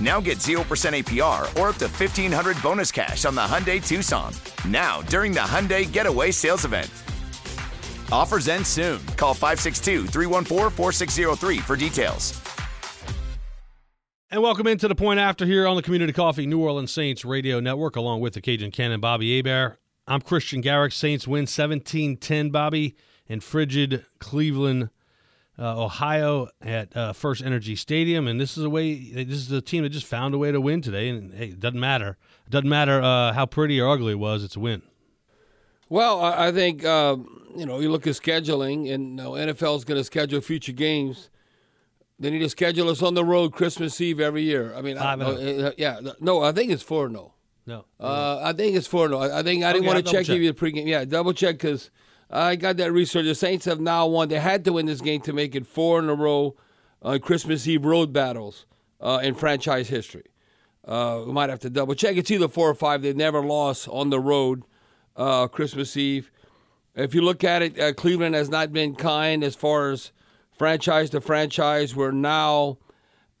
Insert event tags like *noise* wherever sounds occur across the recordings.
Now get 0% APR or up to 1500 bonus cash on the Hyundai Tucson. Now, during the Hyundai Getaway Sales Event. Offers end soon. Call 562 314 4603 for details. And welcome into the point after here on the Community Coffee New Orleans Saints Radio Network, along with the Cajun Cannon Bobby Hebert. I'm Christian Garrick. Saints win 17 10, Bobby, in frigid Cleveland, uh, Ohio at uh, First Energy Stadium. And this is a way, this is a team that just found a way to win today. And hey, it doesn't matter. It doesn't matter uh, how pretty or ugly it was, it's a win. Well, I think, uh, you know, you look at scheduling, and you know, NFL is going to schedule future games. They need to schedule us on the road Christmas Eve every year. I mean, I, Five and uh, yeah, no, I think it's four no. No. Uh, I think it's four no. I think I didn't Okay, want to check double give you the pregame. Yeah, double check because I got that research. The Saints have now won. They had to win this game to make it four in a row on Christmas Eve road battles uh, in franchise history. Uh, we might have to double check. It's either four or five. They've never lost on the road uh, Christmas Eve. If you look at it, uh, Cleveland has not been kind as far as franchise to franchise. We're now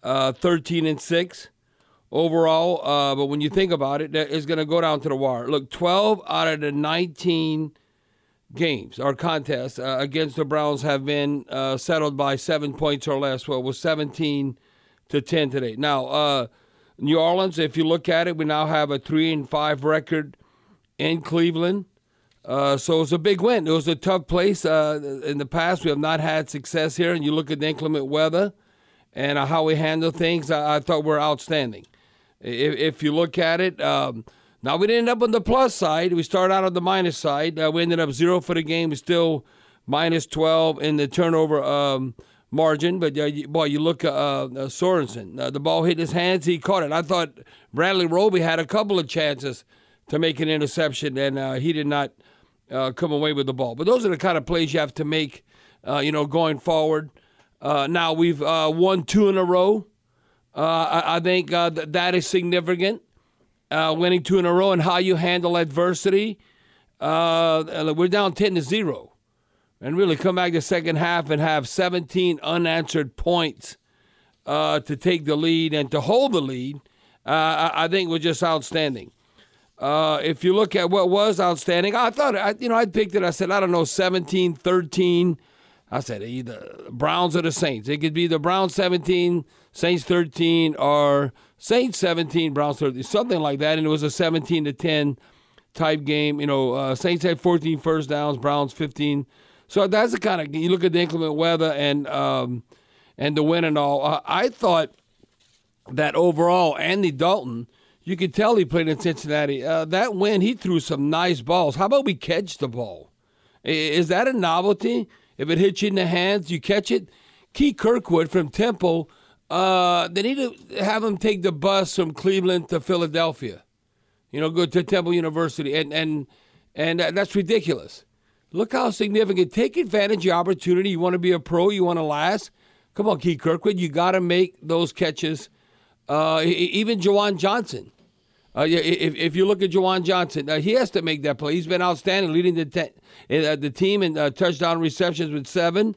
uh, 13 and 6 overall. Uh, but when you think about it, is going to go down to the wire. Look, 12 out of the 19 games or contests uh, against the Browns have been uh, settled by seven points or less. Well, it was 17 to 10 today. Now, uh, New Orleans, if you look at it, we now have a 3 and 5 record in Cleveland. Uh, so was a big win. It was a tough place. Uh, in the past, we have not had success here. And you look at the inclement weather and how we handle things, I, I thought we're outstanding. If, if you look at it, um, now we didn't end up on the plus side. We started out on the minus side. Uh, we ended up zero for the game. Still minus 12 in the turnover um, margin. But, uh, you, boy, you look at uh, uh, Sorensen. Uh, the ball hit his hands. He caught it. I thought Bradley Roby had a couple of chances to make an interception, and uh, he did not come away with the ball. But those are the kind of plays you have to make, you know, going forward. Now we've won two in a row. I, I think th- that is significant. Uh, winning two in a row and how you handle adversity. Uh, we're down ten to zero, and really come back the second half and have 17 unanswered points uh, to take the lead and to hold the lead. Uh, I, I think was just outstanding. Uh, if you look at what was outstanding, I thought, I, you know, I picked it. I said, I don't know, 17, 13. I said either Browns or the Saints. It could be the Browns 17, Saints 13, or Saints 17, Browns 30, something like that. And it was a 17 to 10 type game. You know, uh, Saints had 14 first downs, Browns 15. So that's the kind of you look at the inclement weather and um, and the win and all. Uh, I thought that overall, Andy Dalton, you could tell he played in Cincinnati. Uh, that win, he threw some nice balls. How about we catch the ball? Is that a novelty? If it hits you in the hands, you catch it. Keith Kirkwood from Temple, uh, they need to have him take the bus from Cleveland to Philadelphia. You know, go to Temple University, and and and that's ridiculous. Look how significant. Take advantage of opportunity. You want to be a pro. You want to last. Come on, Keith Kirkwood. You got to make those catches. Uh, even Juwan Johnson. Uh, if, if you look at Juwan Johnson, uh, he has to make that play. He's been outstanding, leading the te- uh, the team in uh, touchdown receptions with seven,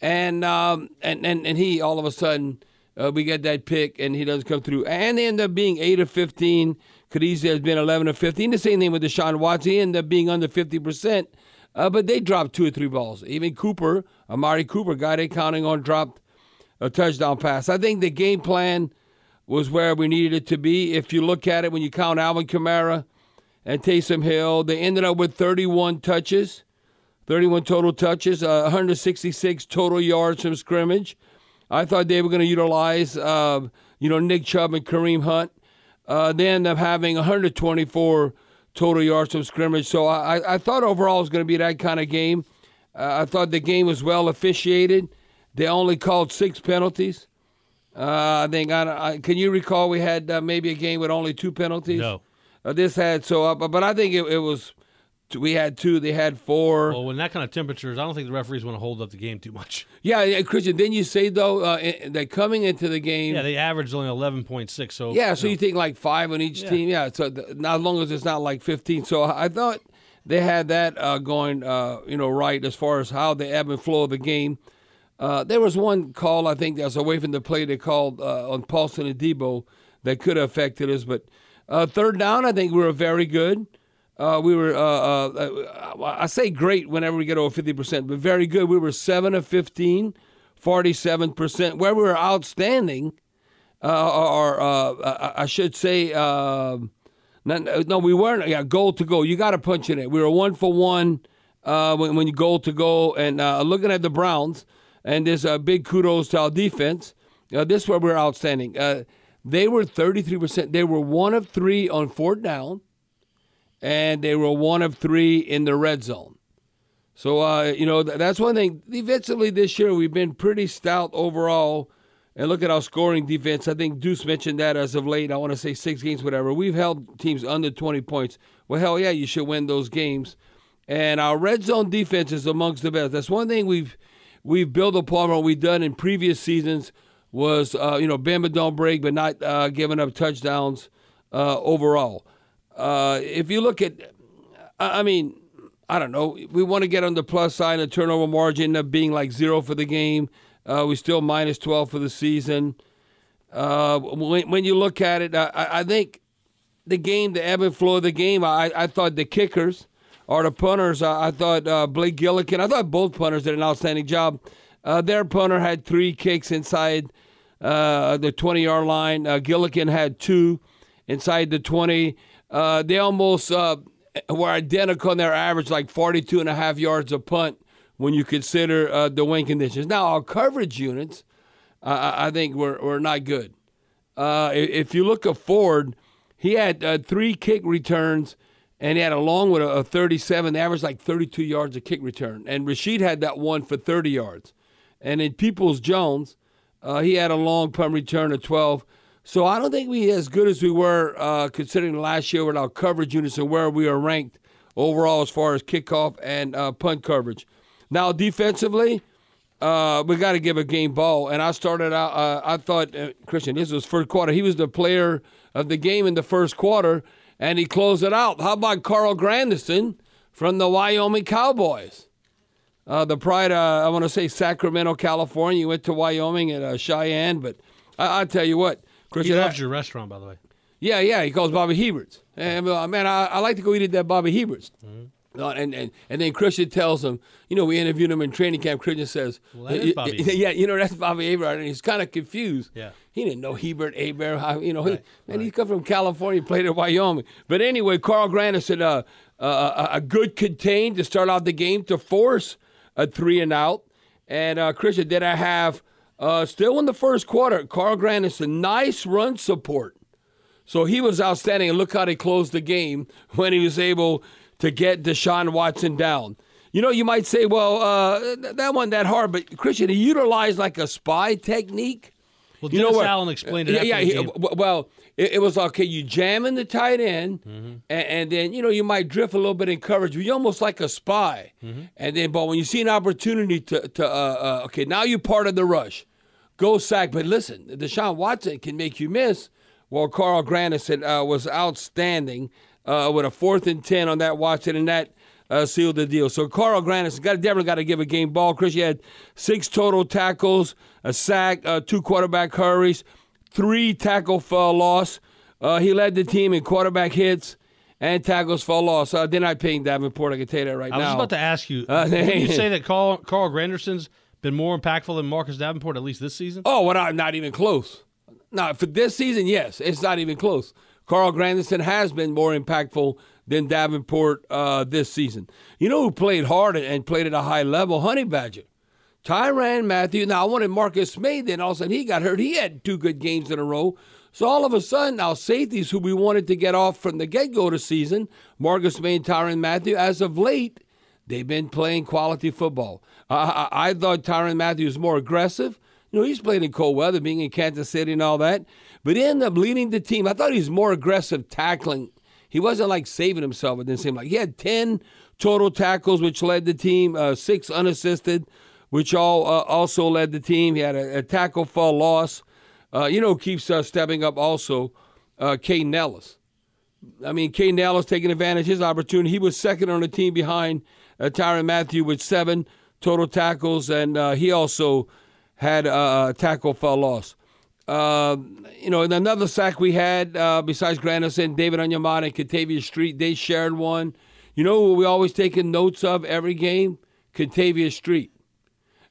and um, and, and and he all of a sudden uh, we get that pick and he doesn't come through. And they end up being 8 of 15. Could easily have been 11 of 15. The same thing with Deshaun Watson. He ended up being under 50%. Uh, but they dropped two or three balls. Even Cooper, Amari Cooper, guy they counting on, dropped a touchdown pass. I think the game plan was where we needed it to be. If you look at it, when you count Alvin Kamara and Taysom Hill, they ended up with 31 touches, 31 total touches, uh, 166 total yards from scrimmage. I thought they were going to utilize, uh, you know, Nick Chubb and Kareem Hunt. Uh, they end up having 124 total yards from scrimmage. So I, I thought overall it was going to be that kind of game. Uh, I thought the game was well officiated. They only called six penalties. Uh, I think. I, I, can you recall we had uh, maybe a game with only two penalties? No. Uh, this had so, but I think it, it was we had two. They had four. Well, when that kind of temperatures, I don't think the referees want to hold up the game too much. *laughs* Yeah, yeah Christian. Didn't you say though uh, that coming into the game? Yeah, they averaged only eleven point six. So yeah, so you, know. you think like five on each yeah. team? Yeah, so th- not as long as it's not like fifteen. So I thought they had that uh, going, uh, you know, right as far as how the ebb and flow of the game. Uh, there was one call I think that was away from the play they called uh, on Paulson and Deebo that could have affected us, but uh, third down I think we were very good. Uh, we were, uh, uh, I say great whenever we get over 50%, but very good. We were 7 of 15, 47%. Where we were outstanding, uh, or uh, I should say, um, not, no, we weren't. Yeah, goal to go. You got to punch in it. We were one for one uh, when, when you goal to go. And looking at the Browns, and there's a big kudos to our defense. this is where we we're outstanding. they were 33%. They were one of three on fourth down and they were one of three in the red zone. So, uh, you know, that's one thing. Defensively this year, we've been pretty stout overall. And look at our scoring defense. I think Deuce mentioned that as of late. I want to say six games, whatever. We've held teams under 20 points. Well, hell yeah, you should win those games. And our red zone defense is amongst the best. That's one thing we've we've built upon what we've done in previous seasons was, uh, you know, but don't break, but not uh, giving up touchdowns uh, overall. Uh, if you look at, I mean, I don't know. We want to get on the plus side. The turnover margin of being like zero for the game. Uh, we still minus 12 for the season. Uh, when, when, you look at it, I, I, think the game, the ebb and flow of the game, I, I thought the kickers or the punters, I, I thought uh, Blake Gillikin, I thought both punters did an outstanding job. Uh, their punter had three kicks inside uh, the 20 yard line. Gillikin had two inside the 20. Uh, they almost uh, were identical in their average, like 42 and a half yards a punt when you consider uh, the wind conditions. Now, our coverage units, I think, were, were not good. Uh, if you look at Ford, he had uh, three kick returns and he had a long one of 37. They averaged like 32 yards a kick return. And Rashid had that one for 30 yards. And in Peoples Jones, uh, he had a long punt return of 12. So I don't think we as good as we were uh, considering last year with our coverage units and where we are ranked overall as far as kickoff and uh, punt coverage. Now defensively, uh, we got to give a game ball. And I started out. Uh, I thought uh, Christian, this was first quarter. He was the player of the game in the first quarter, and he closed it out. How about Carl Granderson from the Wyoming Cowboys? Uh, the pride, I want to say Sacramento, California. You went to Wyoming and Cheyenne, but I, I tell you what, Chris, he loves your restaurant, by the way. Yeah, yeah. He calls Bobby Hebert's. And uh, man, I, I, like to go eat at that Bobby Hebert's. Mm-hmm. Uh, and, and and then Christian tells him, you know, we interviewed him in training camp. Christian says, well, that is Bobby. *laughs* yeah, you know, that's Bobby Hebert, and he's kind of confused. Yeah, he didn't know Hebert, Hebert. You know, right, he, man, right. he come from California, played at Wyoming. But anyway, Carl Granderson uh, uh, a good contain to start out the game to force a three and out. And uh, Christian, did I have uh, still in the first quarter, Carl Grant is a nice run support. So he was outstanding. And look how they closed the game *laughs* when he was able to get Deshaun Watson down. You know, you might say, well, uh, that wasn't that hard, but Christian, he utilized like a spy technique. Well, Dennis you know what, Allen explained it. Yeah, yeah. Well, it, it, was okay. You jam in the tight end, mm-hmm. and, and, then you know you might drift a little bit in coverage. But you're almost like a spy. Mm-hmm. And then, but when you see an opportunity to, to uh, uh, okay, now you're part of the rush go sack. But listen, Deshaun Watson can make you miss. Well, Carl Granderson uh, was outstanding uh, with a fourth and 10 on that Watson. And that uh, sealed the deal. So Carl Granderson got definitely got to give a game ball. Chris, he had six total tackles, a sack, uh, two quarterback hurries, three tackle for loss. Uh, he led the team in quarterback hits and tackles for loss. Uh, they're not paying Davenport. I can tell you that right now. I now. was about to ask you. Uh, you *laughs* say that Carl, Carl Granderson's been more impactful than Marcus Davenport at least this season? Oh, well, not, not even close. Now, for this season, yes, it's not even close. Carl Granderson has been more impactful than Davenport uh, this season. You know who played hard and played at a high level? Honey Badger. Tyrann Mathieu. Now, I wanted Marcus Maye, then all of a sudden he got hurt. He had two good games in a row. So all of a sudden, now safeties who we wanted to get off from the get go the season, Marcus Maye and Tyrann Mathieu, as of late, they've been playing quality football. I, I, I thought Tyrann Mathieu was more aggressive. You know, he's played in cold weather, being in Kansas City and all that. But he ended up leading the team. I thought he was more aggressive tackling. He wasn't like saving himself. It didn't seem like he had 10 total tackles, which led the team, uh, six unassisted, which all uh, also led the team. He had a, a tackle for loss. Uh, you know, keeps uh, stepping up also, uh, Kaden Elliss. I mean, Kaden Elliss taking advantage of his opportunity. He was second on the team behind uh, Tyrann Mathieu with seven total tackles, and uh, he also had a tackle for a loss. Uh, you know, in another sack we had uh, besides Granderson, David Onyemata and Kentavius Street, they shared one. You know what we always taking notes of every game? Kentavius Street.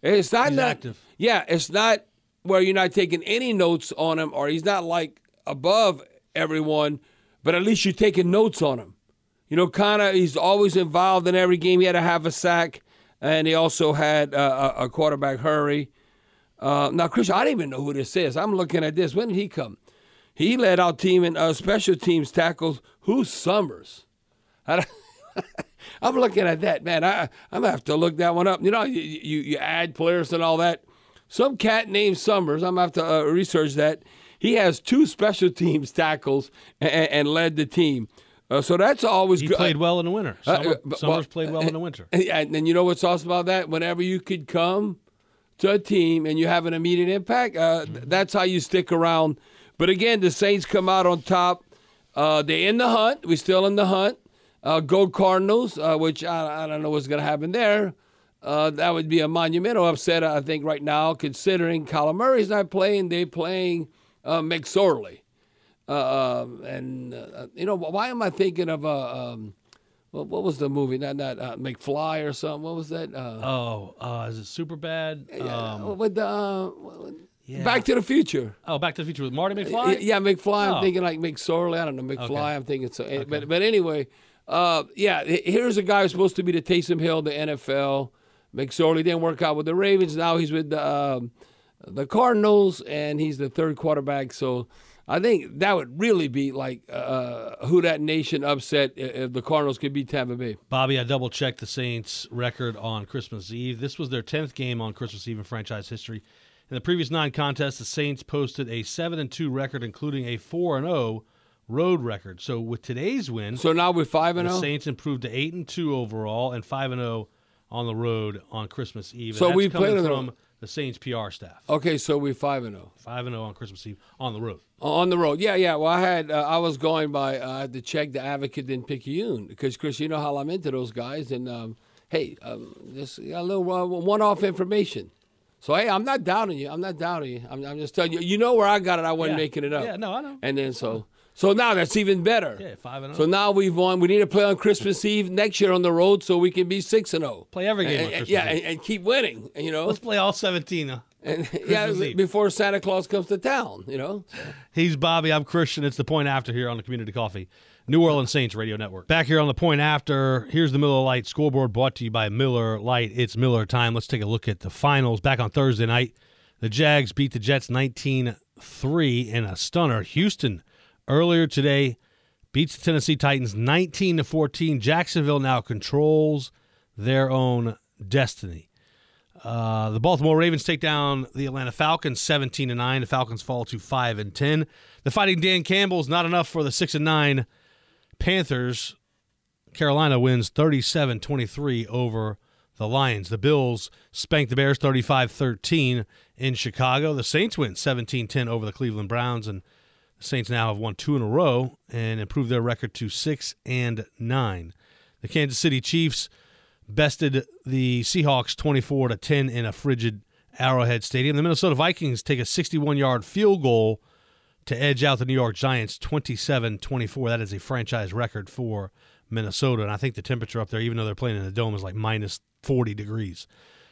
It's not that, active. Yeah, it's not where you're not taking any notes on him, or he's not like above everyone, but at least you're taking notes on him. You know, kind of, he's always involved in every game. He had to have a sack, and he also had uh, a, quarterback hurry. Uh, now, Christian, I don't even know who this is. I'm looking at this. When did he come? He led our team in uh, special teams tackles. Who's Summers? *laughs* I'm looking at that, man. I, I'm gonna have to look that one up. You know, you, you, you add players and all that. Some cat named Summers. I'm gonna have to uh, research that. He has two special teams tackles and, and led the team. Uh, so that's always He good. played well in the winter. Uh, Summer, uh, but- Summers well, played well in the winter. *laughs* And, and you know what's awesome about that? Whenever you could come to a team and you have an immediate impact, uh, th- that's how you stick around. But again, the Saints come out on top. Uh, they're in the hunt. We're still in the hunt. Uh, go Cardinals, uh, which I, I don't know what's going to happen there. Uh, that would be a monumental upset, I think, right now, considering Kyler Murray's not playing. They're playing uh, McSorley. Uh, um, and, uh, you know, why am I thinking of, uh, um, what, what was the movie? Not, not uh, McFly or something. What was that? Uh, Oh, uh, is it super bad? Um, with the, uh, yeah. Back to the Future. oh, Back to the Future with Marty McFly. Yeah, McFly. I'm Oh. thinking like McSorley. I don't know McFly. Okay. I'm thinking so. eh, But but anyway, uh, yeah. Here's a guy who's supposed to be the Taysom Hill, the NFL. McSorley didn't work out with the Ravens. Now he's with the um, the Cardinals, and he's the third quarterback. So I think that would really be like uh, Who Dat Nation upset if the Cardinals could beat Tampa Bay. Bobby, I double checked the Saints' record on Christmas Eve. This was their 10th game on Christmas Eve in franchise history. In the previous nine contests, the Saints posted a 7 and 2 record, including a 4 and 0 road record. So with today's win, So now we're five and the zero. Saints improved to 8 and 2 overall and 5 and 0 on the road on Christmas Eve. So we played on the from road. the Saints PR staff. Okay, so we're five and zero. 5 and 0 on Christmas Eve on the road. On the road, yeah, yeah. Well, I had uh, I was going by. Uh, I had to check the advocate didn't pick you because Chris, you know how I'm into those guys, and um, hey, um, just a little uh, one-off information. So hey, I'm not doubting you. I'm not doubting you. I'm, I'm just telling you. You know where I got it. I wasn't Yeah. making it up. Yeah, no, I know. And then so so now that's even better. Yeah, 5 and oh. So now we've won. We need to play on Christmas Eve next year on the road so we can be six and zero. Play every game And- yeah, Eve. and, and keep winning. You know, Let's play all 17. uh, and, *laughs* yeah, Eve. before Santa Claus comes to town. You know. He's Bobby. I'm Christian. It's the point after here on the Community Coffee, New Orleans Saints Radio Network. Back here on the point after, here's the Miller Lite scoreboard brought to you by Miller Lite. It's Miller time. Let's take a look at the finals. Back on Thursday night, the Jags beat the Jets 19 3 in a stunner. Houston earlier today beats the Tennessee Titans 19 to 14. Jacksonville now controls their own destiny. Uh, the Baltimore Ravens take down the Atlanta Falcons 17 to 9. The Falcons fall to 5 and 10. The fighting Dan Campbell is not enough for the 6 and 9 Panthers. Carolina wins 37-23 over the Lions. The Bills spank the Bears 35-13 in Chicago. The Saints win 17-10 over the Cleveland Browns and Saints now have won two in a row and improved their record to 6 and 9. The Kansas City Chiefs bested the Seahawks 24 to 10 in a frigid Arrowhead Stadium. The Minnesota Vikings take a 61-yard field goal to edge out the New York Giants 27-24. That is a franchise record for Minnesota, and I think the temperature up there, even though they're playing in the dome, is like minus 40 degrees.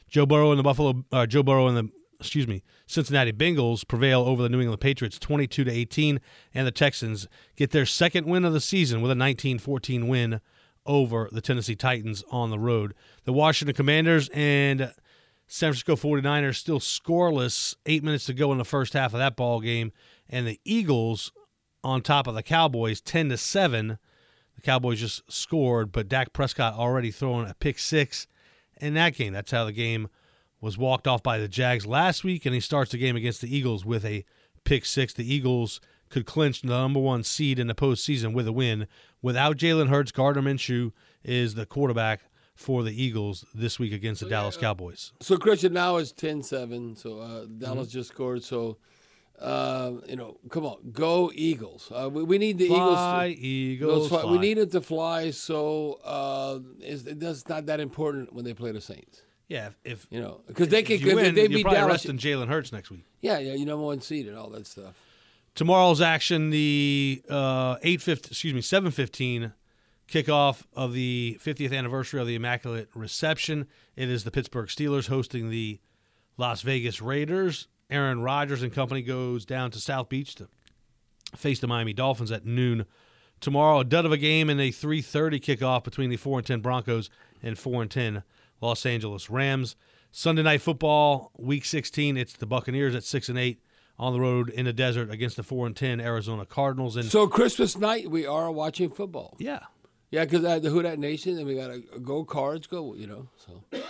Joe Burrow and the Buffalo, uh, Joe Burrow and the excuse me, Cincinnati Bengals prevail over the New England Patriots 22 to 18, and the Texans get their second win of the season with a 19-14 win over the Tennessee Titans on the road. The Washington Commanders and San Francisco 49ers still scoreless. Eight minutes to go in the first half of that ball game, and the Eagles on top of the Cowboys 10 to 7. The Cowboys just scored, but Dak Prescott already throwing a pick six in that game. That's how the game was walked off by the Jags last week, and he starts the game against the Eagles with a pick six. The Eagles could clinch the number one seed in the postseason with a win. Without Jalen Hurts, Gardner Minshew is the quarterback for the Eagles this week against the so, Dallas yeah, Cowboys. So, Christian, now it's 10 7. So, uh, Dallas mm-hmm. just scored. So, uh, you know, come on, go Eagles. Uh, we, we, need the fly, Eagles. To, Eagles, fly. We need it to fly. So, uh, it's, it's not that important when they play the Saints. Yeah, if you know, because they can, if win, they beat probably Dallas, resting Jalen Hurts next week. Yeah, yeah, you number one seed and all that stuff. Tomorrow's action, the uh, eight fifty, excuse me, seven fifteen kickoff of the 50th anniversary of the Immaculate Reception. It is the Pittsburgh Steelers hosting the Las Vegas Raiders. Aaron Rodgers and company goes down to South Beach to face the Miami Dolphins at noon tomorrow. A dud of a game and a 3:30 kickoff between the 4 and 10 Broncos and 4 and 10 Los Angeles Rams. Sunday night football, week 16, it's the Buccaneers at 6 and 8 on the road in the desert against the 4 and 10 Arizona Cardinals and So Christmas night we are watching football. Yeah. Yeah, cuz the Who Dat Nation and we got to go cards go, you know. So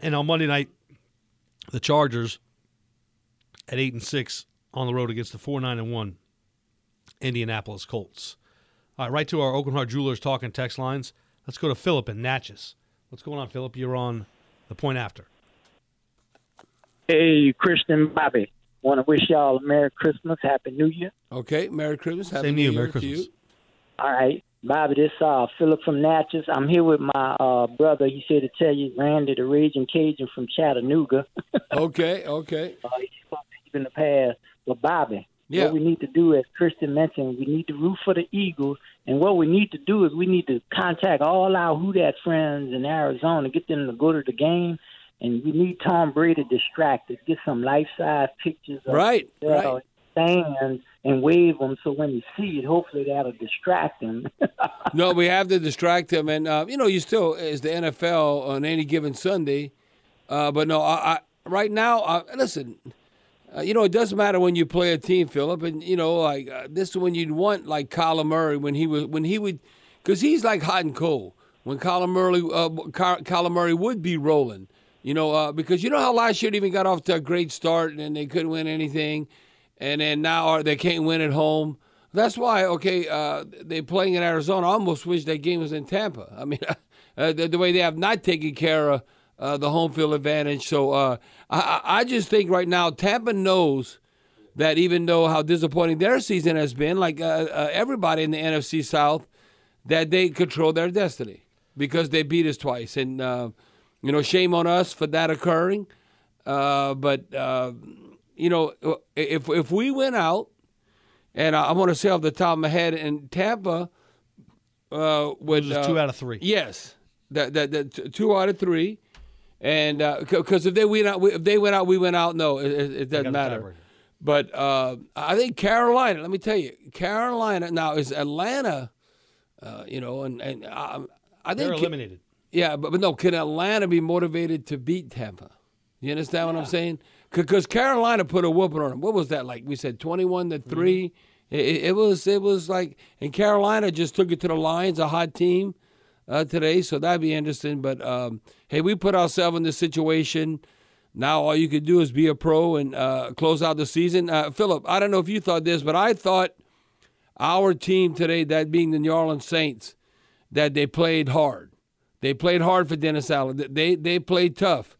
And on Monday night the Chargers at 8 and 6 on the road against the 4 9 and 1 Indianapolis Colts. All right, right to our Hart Jewelers talking text lines. Let's go to Philip in Natchez. What's going on, Philip? You're on the point after. Hey, Christian Bobby. Want to wish y'all a Merry Christmas, Happy New Year. Okay, Merry Christmas, Happy Same New Year Merry Christmas. you. All right, Bobby. This uh Philip from Natchez. I'm here with my uh brother. He said to tell you, Randy, the Raging Cajun from Chattanooga. *laughs* okay, okay. Uh, he's in the past, but Bobby, yeah. What we need to do, as Christian mentioned, we need to root for the Eagles. And what we need to do is we need to contact all our Who Dat friends in Arizona, get them to go to the game. And we need Tom Brady distracted, get some life size pictures of right, the right. stands and wave them so when you see it, hopefully that'll distract them. *laughs* no, we have to distract them. And, uh, you know, you still, as the NFL on any given Sunday. Uh, but no, I, I right now, uh, listen, uh, you know, it doesn't matter when you play a team, Philip, and you know, like uh, this is when you'd want like Kyler Murray when he was when he would, because he's like hot and cold. When Kyler Murray, uh, Murray would be rolling, you know, uh, because you know how last year they even got off to a great start and they couldn't win anything, and then now they can't win at home. That's why, okay, uh, they're playing in Arizona. I almost wish that game was in Tampa. I mean, *laughs* uh, the, the, way they have not taken care of uh, the home field advantage. So uh, I, I just think right now Tampa knows that even though how disappointing their season has been, like uh, uh everybody in the NFC South, that they control their destiny because they beat us twice. And, uh, you know, shame on us for that occurring. Uh, but, you know, if, if we win out, and I, I want to say off the top of my head, in Tampa, uh, with two out of three. Yes, that, that, that two out of three. And because uh, if they went out, if they went out, we went out. No, it, it doesn't matter. But uh, I think Carolina. Let me tell you, Carolina now is Atlanta. Uh, you know, and and um, I think they're eliminated. Yeah, but, but no, can Atlanta be motivated to beat Tampa? You understand yeah. what I'm saying? Because Carolina put a whooping on them. What was that like? We said 21 to 3 mm-hmm. it, it, was it was like, and Carolina just took it to the Lions, a hot team uh, today, so that'd be interesting. But um, hey, we put ourselves in this situation. Now all you could do is be a pro and uh, close out the season. Uh, Philip, I don't know if you thought this, but I thought our team today, that being the New Orleans Saints, that they played hard. They played hard for Dennis Allen. They they played tough.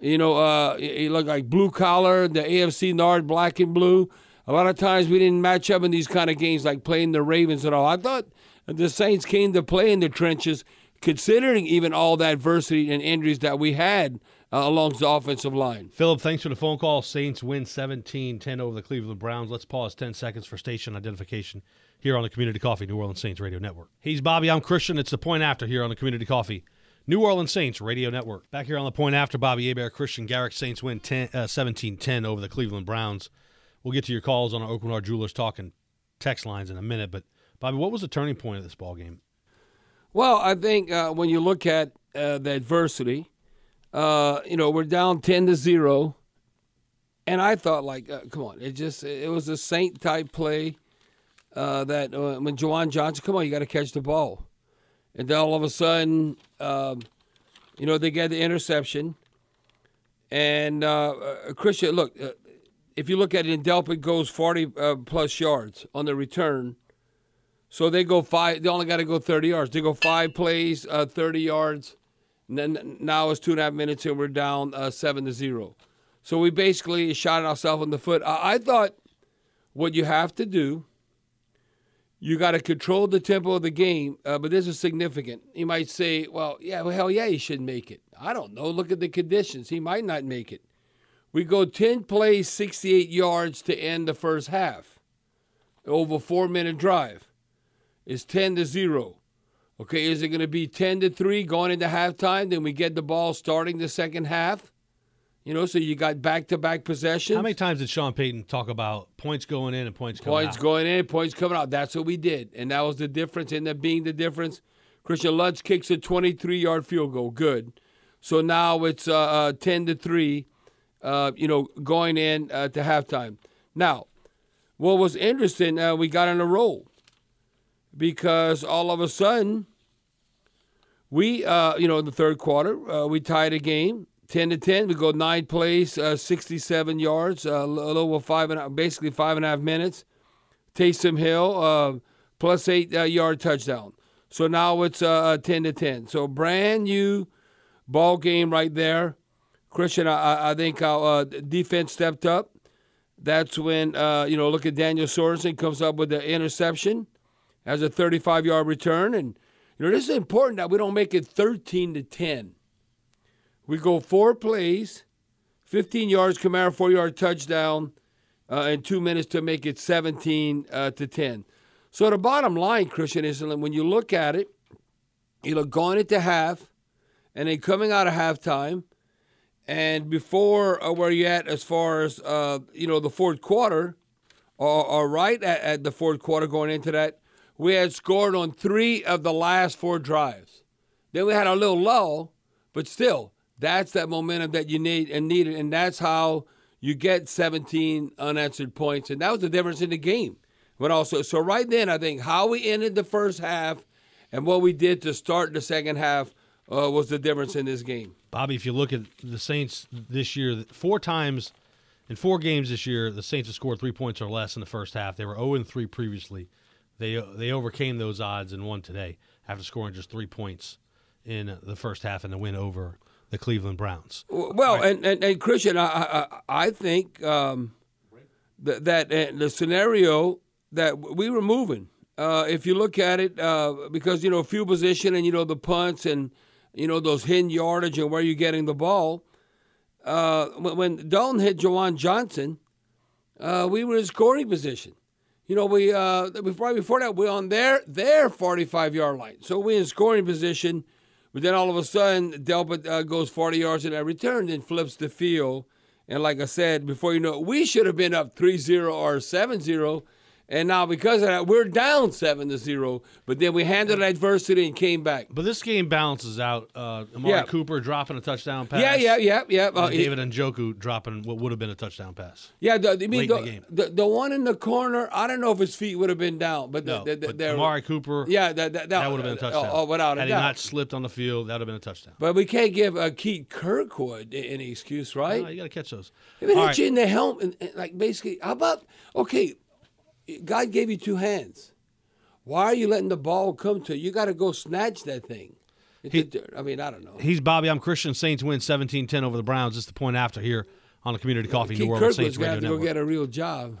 You know, uh, it looked like blue collar, the AFC Nord, black and blue. A lot of times we didn't match up in these kind of games, like playing the Ravens and all. I thought the Saints came to play in the trenches, considering even all the adversity and injuries that we had uh, along the offensive line. Philip, thanks for the phone call. Saints win 17 10 over the Cleveland Browns. Let's pause 10 seconds for station identification here on the Community Coffee New Orleans Saints Radio Network. He's Bobby. I'm Christian. It's the point after here on the Community Coffee New Orleans Saints Radio Network. Back here on the point after Bobby Hebert, Christian Garrick. Saints win 17 uh, 10 over the Cleveland Browns. We'll get to your calls on our Aucoin Jewelers talking text lines in a minute. But, Bobby, what was the turning point of this ball game? Well, I think uh, when you look at uh, the adversity, uh, you know, we're down 10 to 0. And I thought, like, uh, come on, it just, it was a Saint type play uh, that uh, when Juwan Johnson, come on, you got to catch the ball. And then all of a sudden, um, you know, they get the interception. And Christian, look, if you look at it, Delpit goes 40 uh, plus yards on the return. So they go five, they only got to go 30 yards. They go five plays, 30 yards. And then now it's two and a half minutes and we're down seven to zero. So we basically shot ourselves in the foot. I, I thought what you have to do you got to control the tempo of the game, uh, but this is significant. You might say, well, yeah, well, hell yeah, he shouldn't make it. I don't know. Look at the conditions. He might not make it. We go 10 plays, 68 yards to end the first half. Over four minute drive. It's 10 to 0. Okay, is it going to be 10 to 3 going into halftime? Then we get the ball starting the second half? You know, so you got back to back possessions. How many times did Sean Payton talk about points going in and points coming points out? Points going in, points coming out. That's what we did. And that was the difference, ended up being the difference. Christian Lutz kicks a 23 yard field goal. Good. So now it's uh, uh, 10 to 3, uh, you know, going in uh, to halftime. Now, what was interesting, uh, we got on a roll because all of a sudden, we, uh, you know, in the third quarter, we tied a game 10 to 10. We go nine plays, uh, 67 yards, uh, a little over five and basically five and a half minutes. Taysom Hill, uh, plus eight uh, yard touchdown. So now it's uh, 10 to 10. So brand new ball game right there. Christian, I, I think our uh, defense stepped up. That's when, you know, look at Daniel Sorensen comes up with the interception, has a 35 yard return. And, you know, this is important that we don't make it 13 to 10 we go four plays, 15 yards, Kamara, four yard touchdown, uh, and two minutes to make it 17 uh, to 10. So the bottom line, Christian, is when you look at it, you look going into half, and then coming out of halftime, and before uh, where you at as far as uh, you know the fourth quarter, or, or right at, at the fourth quarter going into that, we had scored on three of the last four drives. Then we had a little lull, but still, that's that momentum that you need and needed, and that's how you get 17 unanswered points, and that was the difference in the game. But also, so right then, I think how we ended the first half and what we did to start the second half uh, was the difference in this game. Bobby, if you look at the Saints this year, four times in four games this year, the Saints have scored three points or less in the first half. They were 0 3 previously. They they overcame those odds and won today after scoring just three points in the first half and the win over the Cleveland Browns. Well, right. and, and, and, Christian, I I, I think um, that, that uh, the scenario that we were moving. Uh, if you look at it, uh, because you know field position and you know the punts and you know those hidden yardage and where you're getting the ball. Uh, when, when Dalton hit Juwan Johnson, uh, we were in scoring position. You know, we uh, before before that we are on their their 45 yard line, so we in scoring position but then all of a sudden, Delpit uh, goes 40 yards in that return, and flips the field. And like I said, before you know it, we should have been up 3 0 or 7 0. And now because of that, we're down seven to zero. But then we handled adversity and came back. But this game balances out. Uh, Amari yeah. Cooper dropping a touchdown pass. Yeah, yeah, yeah, yeah. Uh, David Njoku dropping what would have been a touchdown pass. Yeah, the, I mean, the, the, the, the, one in the corner. I don't know if his feet would have been down, but, no, the, but Amari Cooper. Yeah, that that, that, would have been a touchdown. Oh, without Had a doubt. he not slipped on the field, that would have been a touchdown. But we can't give uh, Keith Kirkwood any excuse, right? No, you got to catch those. Hit right. you in the helmet, like basically, how about okay? God gave you two hands. Why are you letting the ball come to you? You got to go snatch that thing. He, I mean, I don't know. He's Bobby. I'm Christian. Saints win 17 10 over the Browns. It's the point after here on the Community Coffee Keith New Orleans Kirkwood's Saints Radio to go get a real job.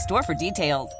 store for details.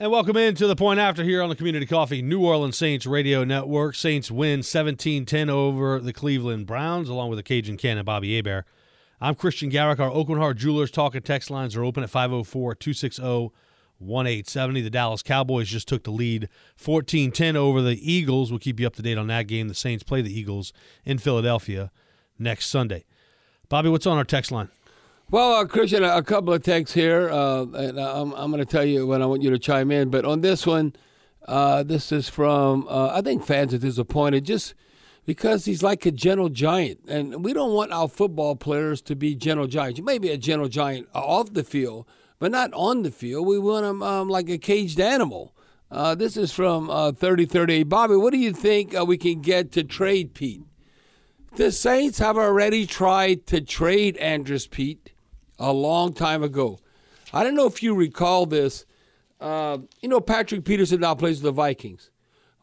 And welcome into the point after here on the Community Coffee New Orleans Saints Radio Network. Saints win 17-10 over the Cleveland Browns, along with the Cajun Cannon Bobby Hebert. I'm Christian Garrick. Our Aucoin Hart Jewelers talk and text lines are open at 504-260-1870. The Dallas Cowboys just took the lead 14-10 over the Eagles. We'll keep you up to date on that game. The Saints play the Eagles in Philadelphia next Sunday. Bobby, what's on our text line? Well, uh, Christian, a, couple of texts here, uh, and I'm, I'm going to tell you when I want you to chime in. But on this one, uh, this is from, uh, I think fans are disappointed just because he's like a gentle giant. And we don't want our football players to be gentle giants. You may be a gentle giant off the field, but not on the field. We want them um, like a caged animal. Uh, this is from uh, 3038. Bobby, what do you think uh, we can get to trade Peat? The Saints have already tried to trade Andrus Peat a long time ago. I don't know if you recall this. Uh, you know, Patrick Peterson now plays with the Vikings.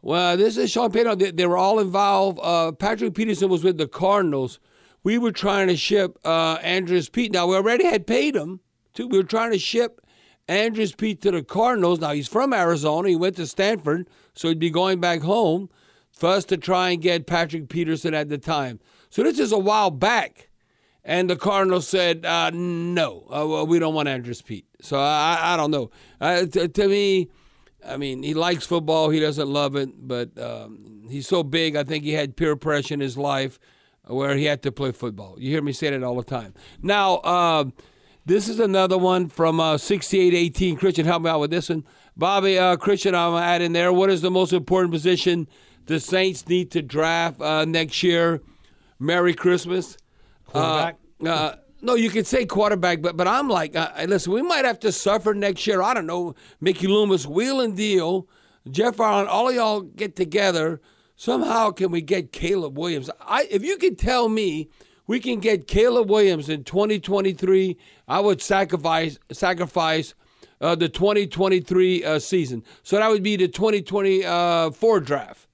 Well, this is Sean Payton. They, they were all involved. Uh, Patrick Peterson was with the Cardinals. We were trying to ship uh, Andrus Peat. Now, we already had paid him. Too. We were trying to ship Andrus Peat to the Cardinals. Now, he's from Arizona. He went to Stanford, so he'd be going back home for us to try and get Patrick Peterson at the time. So this is a while back. And the Cardinals said, uh, no, uh, we don't want Andrus Peat. So I, I don't know. Uh, t- to me, I mean, he likes football. He doesn't love it, but um, he's so big. I think he had peer pressure in his life where he had to play football. You hear me say that all the time. Now, uh, this is another one from uh, 6818. Christian, help me out with this one. Bobby, uh, Christian, I'm add in there. What is the most important position the Saints need to draft uh, next year? Merry Christmas. Quarterback? Uh, uh, no, you could say quarterback, but but I'm like, uh, listen, we might have to suffer next year. I don't know, Mickey Loomis, wheel and deal, Jeff Allen, all of y'all get together. Somehow, can we get Caleb Williams? I, if you could tell me we can get Caleb Williams in 2023, I would sacrifice sacrifice uh, the 2023 uh, season. So that would be the 2024 draft.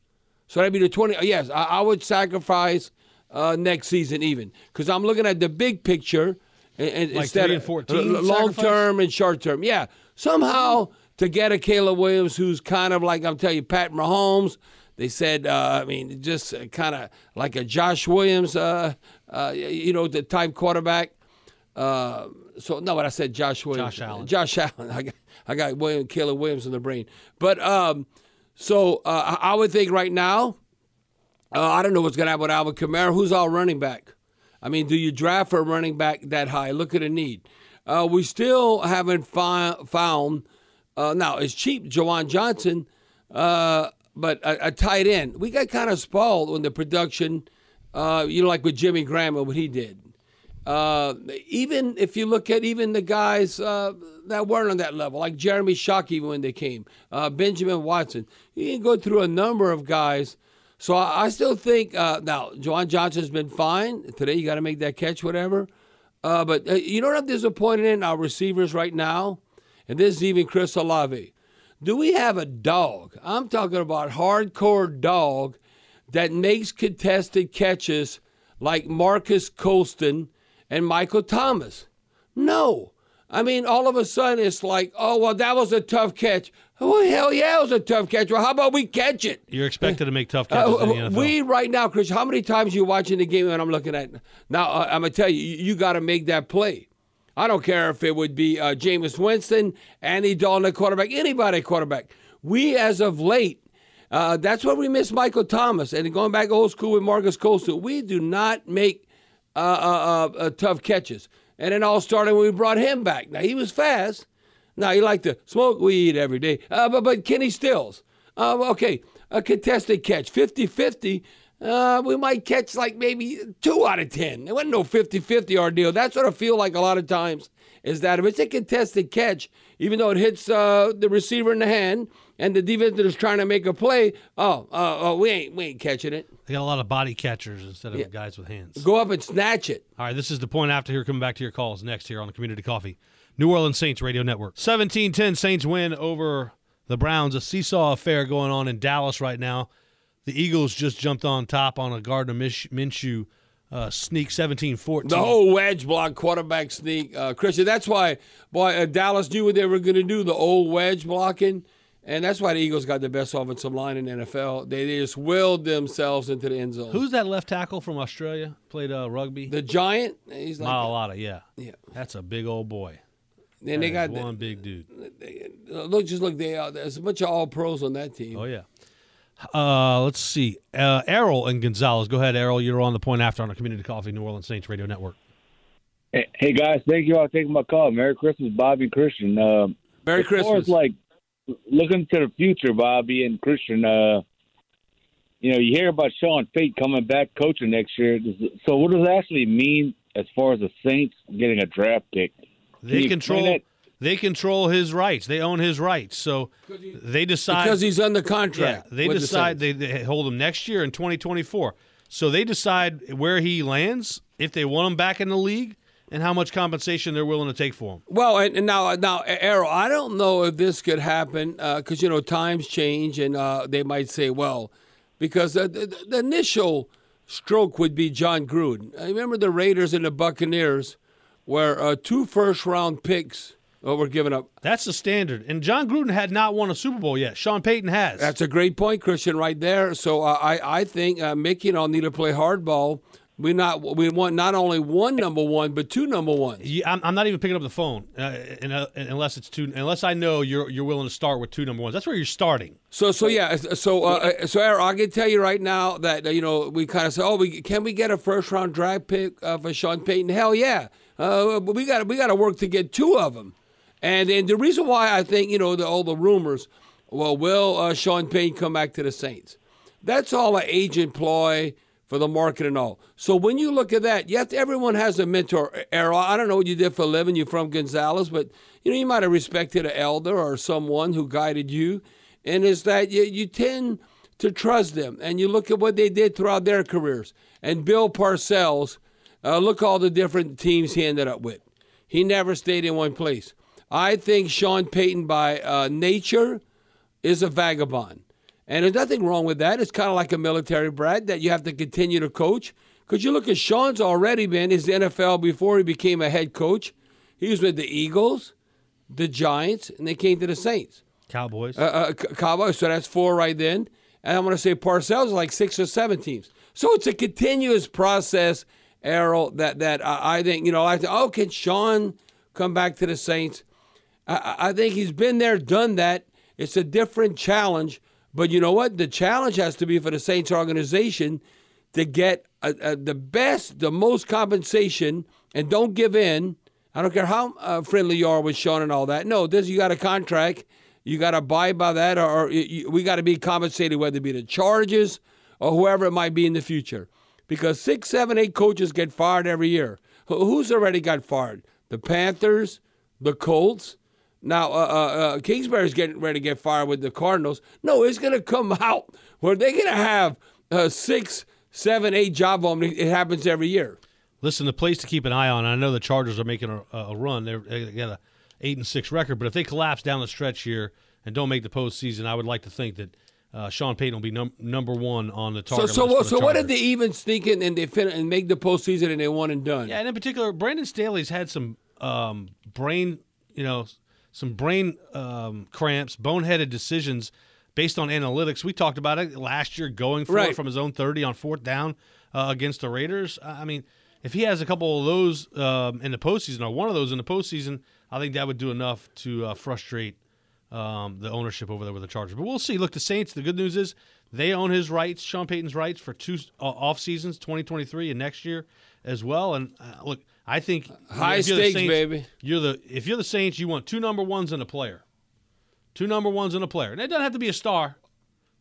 So that'd be the 20. Yes, I, I would sacrifice uh, next season even because I'm looking at the big picture and, and Like instead of 14 uh, long term and short term. Yeah, somehow to get a Caleb Williams who's kind of like I'm telling you, Pat Mahomes. They said, uh, I mean, just kind of like a Josh Williams, uh, uh, you know, the type quarterback. Uh, so no, but I said Josh Williams. Josh Allen. Josh Allen. *laughs* I got, I got William Caleb Williams in the brain. But um, so uh, I would think right now, uh, I don't know what's going to happen with Alvin Kamara. Who's our running back? I mean, do you draft for a running back that high? Look at the need. Uh, we still haven't fi- found. Uh, now it's cheap, Juwan Johnson, uh, but a, a, tight end. We got kind of spoiled when the production. Uh, you know, like with Jimmy Graham and what he did. Uh, even if you look at even the guys that weren't on that level, like Jeremy Shockey when they came, Benjamin Watson, you can go through a number of guys so I, I still think uh, now Juwan Johnson's been fine today. You got to make that catch, whatever. Uh, but uh, you know what I'm disappointed in our receivers right now, and this is even Chris Olave. Do we have a dog? I'm talking about hardcore dog that makes contested catches like Marques Colston and Michael Thomas. No. I mean, all of a sudden it's like, oh, well, that was a tough catch. Oh, hell yeah, it was a tough catch. Well, how about we catch it? You're expected to make tough catches uh, in the NFL. We, right now, Chris, how many times are you watching the game and I'm looking at Now, uh, I'm going to tell you, you, you got to make that play. I don't care if it would be uh, Jameis Winston, Andy Dalton, quarterback, anybody quarterback. We, as of late, uh, that's where we miss Michael Thomas. And going back old school with Marques Colston, we do not make uh, uh, uh, tough catches. And it all started when we brought him back. Now, he was fast. Now, he liked to smoke weed every day. Uh, but, but Kenny Stills, uh, okay, a contested catch, 50 50. Uh, we might catch like maybe two out of 10. It wasn't no 50 50 ordeal. That's what I feel like a lot of times is that if it's a contested catch, even though it hits uh, the receiver in the hand and the defender is trying to make a play, oh, uh, oh, we ain't we ain't catching it. They got a lot of body catchers instead of yeah. guys with hands. Go up and snatch it. All right, this is the point after here. Coming back to your calls next here on the Community Coffee, New Orleans Saints Radio Network. 17-10 Saints win over the Browns. A seesaw affair going on in Dallas right now. The Eagles just jumped on top on a Gardner Minshew uh, sneak 17-14. The whole wedge block quarterback sneak, uh, Christian. That's why, boy, uh, Dallas knew what they were going to do. The old wedge blocking. And that's why the Eagles got the best offensive line in the NFL. They, they just willed themselves into the end zone. Who's that left tackle from Australia? Played uh, rugby. The giant. He's like Mailata. Yeah, yeah. That's a big old boy. And they got one big dude. They, look, just look. They are. There's a bunch of all pros on that team. Oh yeah. Uh, let's see. Uh, Errol and Gonzales. Go ahead, Errol. You're on the point after on the Community Coffee New Orleans Saints Radio Network. Hey, hey guys, thank you all for taking my call. Merry Christmas, Bobby Christian. Uh, Merry as Christmas. Far as like looking to the future, Bobby and Christian, uh, you know, you hear about Sean Payton coming back coaching next year. So, what does that actually mean as far as the Saints getting a draft pick? They control. They control his rights. They own his rights. So they decide because he's under contract. Yeah, they decide the they, they hold him next year in 2024. So they decide where he lands if they want him back in the league and how much compensation they're willing to take for him. Well, and, and now, now, Errol, I don't know if this could happen because uh, you know times change, and uh, they might say, well, because the, the, the, initial stroke would be Jon Gruden. I remember the Raiders and the Buccaneers, where uh, two first round picks. Oh, we're giving up. That's the standard. And Jon Gruden had not won a Super Bowl yet. Sean Payton has. That's a great point, Christian, right there. So uh, I, I think uh, Mickey and I'll need to play hardball we not we want not only one number one, but two number ones. Yeah, I'm, I'm not even picking up the phone uh, uh, unless it's two. Unless I know you're you're willing to start with two number ones. That's where you're starting. So so yeah. So uh, uh so Eric, I can tell you right now that uh, you know we kind of say, oh, we can we get a first round draft pick uh, for Sean Payton? Hell yeah. Uh, we got we got to work to get two of them. And and the reason why I think you know the, all the rumors, well, will Sean Payton come back to the Saints? That's all an agent ploy for the market and all. So when you look at that, yes, everyone has a mentor. Errol, I don't know what you did for a living. You're from Gonzales, but you know you might have respected an elder or someone who guided you, and it's that you, you tend to trust them, and you look at what they did throughout their careers. And Bill Parcells, uh, look all the different teams he ended up with. He never stayed in one place. I think Sean Payton, by uh, nature, is a vagabond. And there's nothing wrong with that. It's kind of like a military brat that you have to continue to coach. Because you look at Sean's already been his NFL before he became a head coach. He was with the Eagles, the Giants, and they came to the Saints. Cowboys. Uh, uh, Cowboys. So that's four right then. And I'm going to say Parcells like six or seven teams. So it's a continuous process, Errol, that, that I, I think, you know, I think, oh, can Sean come back to the Saints? I, I think he's been there, done that. It's a different challenge. But you know what? The challenge has to be for the Saints organization to get uh, uh, the best, the most compensation, and don't give in. I don't care how uh, friendly you are with Sean and all that. No, this you got a contract. You got to abide by that, or, or you, we got to be compensated, whether it be the Chargers or whoever it might be in the future. Because six, seven, eight coaches get fired every year. Who's already got fired? The Panthers, the Colts. Now, uh, uh, uh, Kingsbury's getting ready to get fired with the Cardinals. No, it's going to come out where they're going to have uh, six, seven, eight job openings. It happens every year. Listen, the place to keep an eye on. I know the Chargers are making a, a run. They're, they got a eight and six record, but if they collapse down the stretch here and don't make the postseason, I would like to think that uh, Sean Payton will be num- number one on the target. So, so, so what did they even sneak in and they fin- and make the postseason and they won and done? Yeah, and in particular, Brandon Staley's had some um, brain, you know, some brain um, cramps, boneheaded decisions based on analytics. We talked about it last year, going for Right. it from his own thirty on fourth down uh, against the Raiders. I I mean, if he has a couple of those um, in the postseason or one of those in the postseason, I think that would do enough to uh, frustrate um, the ownership over there with the Chargers. But we'll see. Look, the Saints. The good news is they own his rights, Sean Payton's rights for two uh, off seasons, 2023 and next year as well. And uh, look, I think High if you're the stakes, Saints- baby. You're the if you're the Saints, you want two number ones and a player, two number ones and a player. And it doesn't have to be a star,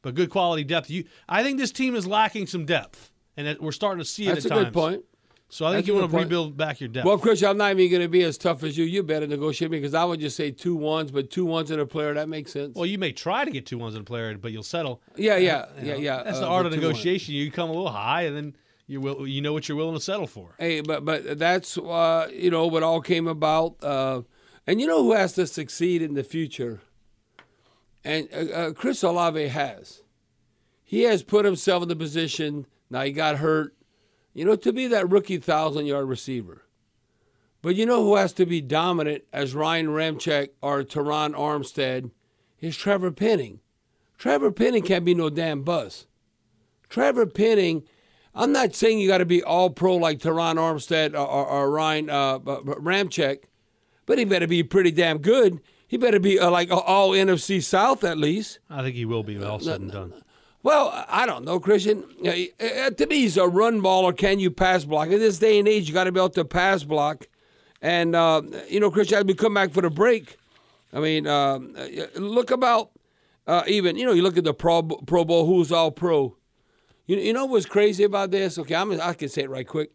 but good quality depth. You, I think this team is lacking some depth, and it, we're starting to see it. That's a at good point. So I think That's you want to point. rebuild back your depth. Well, Chris, I'm not even going to be as tough as you. You better negotiate me because I would just say two ones, but two ones and a player that makes sense. Well, you may try to get two ones in a player, but you'll settle. Yeah, yeah, You yeah, know, yeah. That's uh, the art of negotiation. You come a little high, and then you will you know what you're willing to settle for. Hey, but but that's uh, you know what all came about, uh, and you know who has to succeed in the future. And uh, uh, Chris Olave has. He has put himself in the position. Now he got hurt, you know, to be that rookie thousand yard receiver. But you know who has to be dominant as Ryan Ramczyk or Terron Armstead is Trevor Penning. Trevor Penning can't be no damn buzz. Trevor Penning, I'm not saying you got to be all pro like Terron Armstead or, or, or Ryan uh, uh, Ramczyk, but he better be pretty damn good. He better be uh, like all NFC South at least. I think he will be all said and done. Well, I don't know, Christian. Uh, uh, To me, he's a run baller. Can you pass block? In this day and age, you got to be able to pass block. And, uh, you know, Christian, as we come back for the break, I mean, um, uh, look about uh, even, you know, you look at the Pro, pro Bowl, who's all pro. You, you know what's crazy about this? Okay, I'm, I can say it right quick.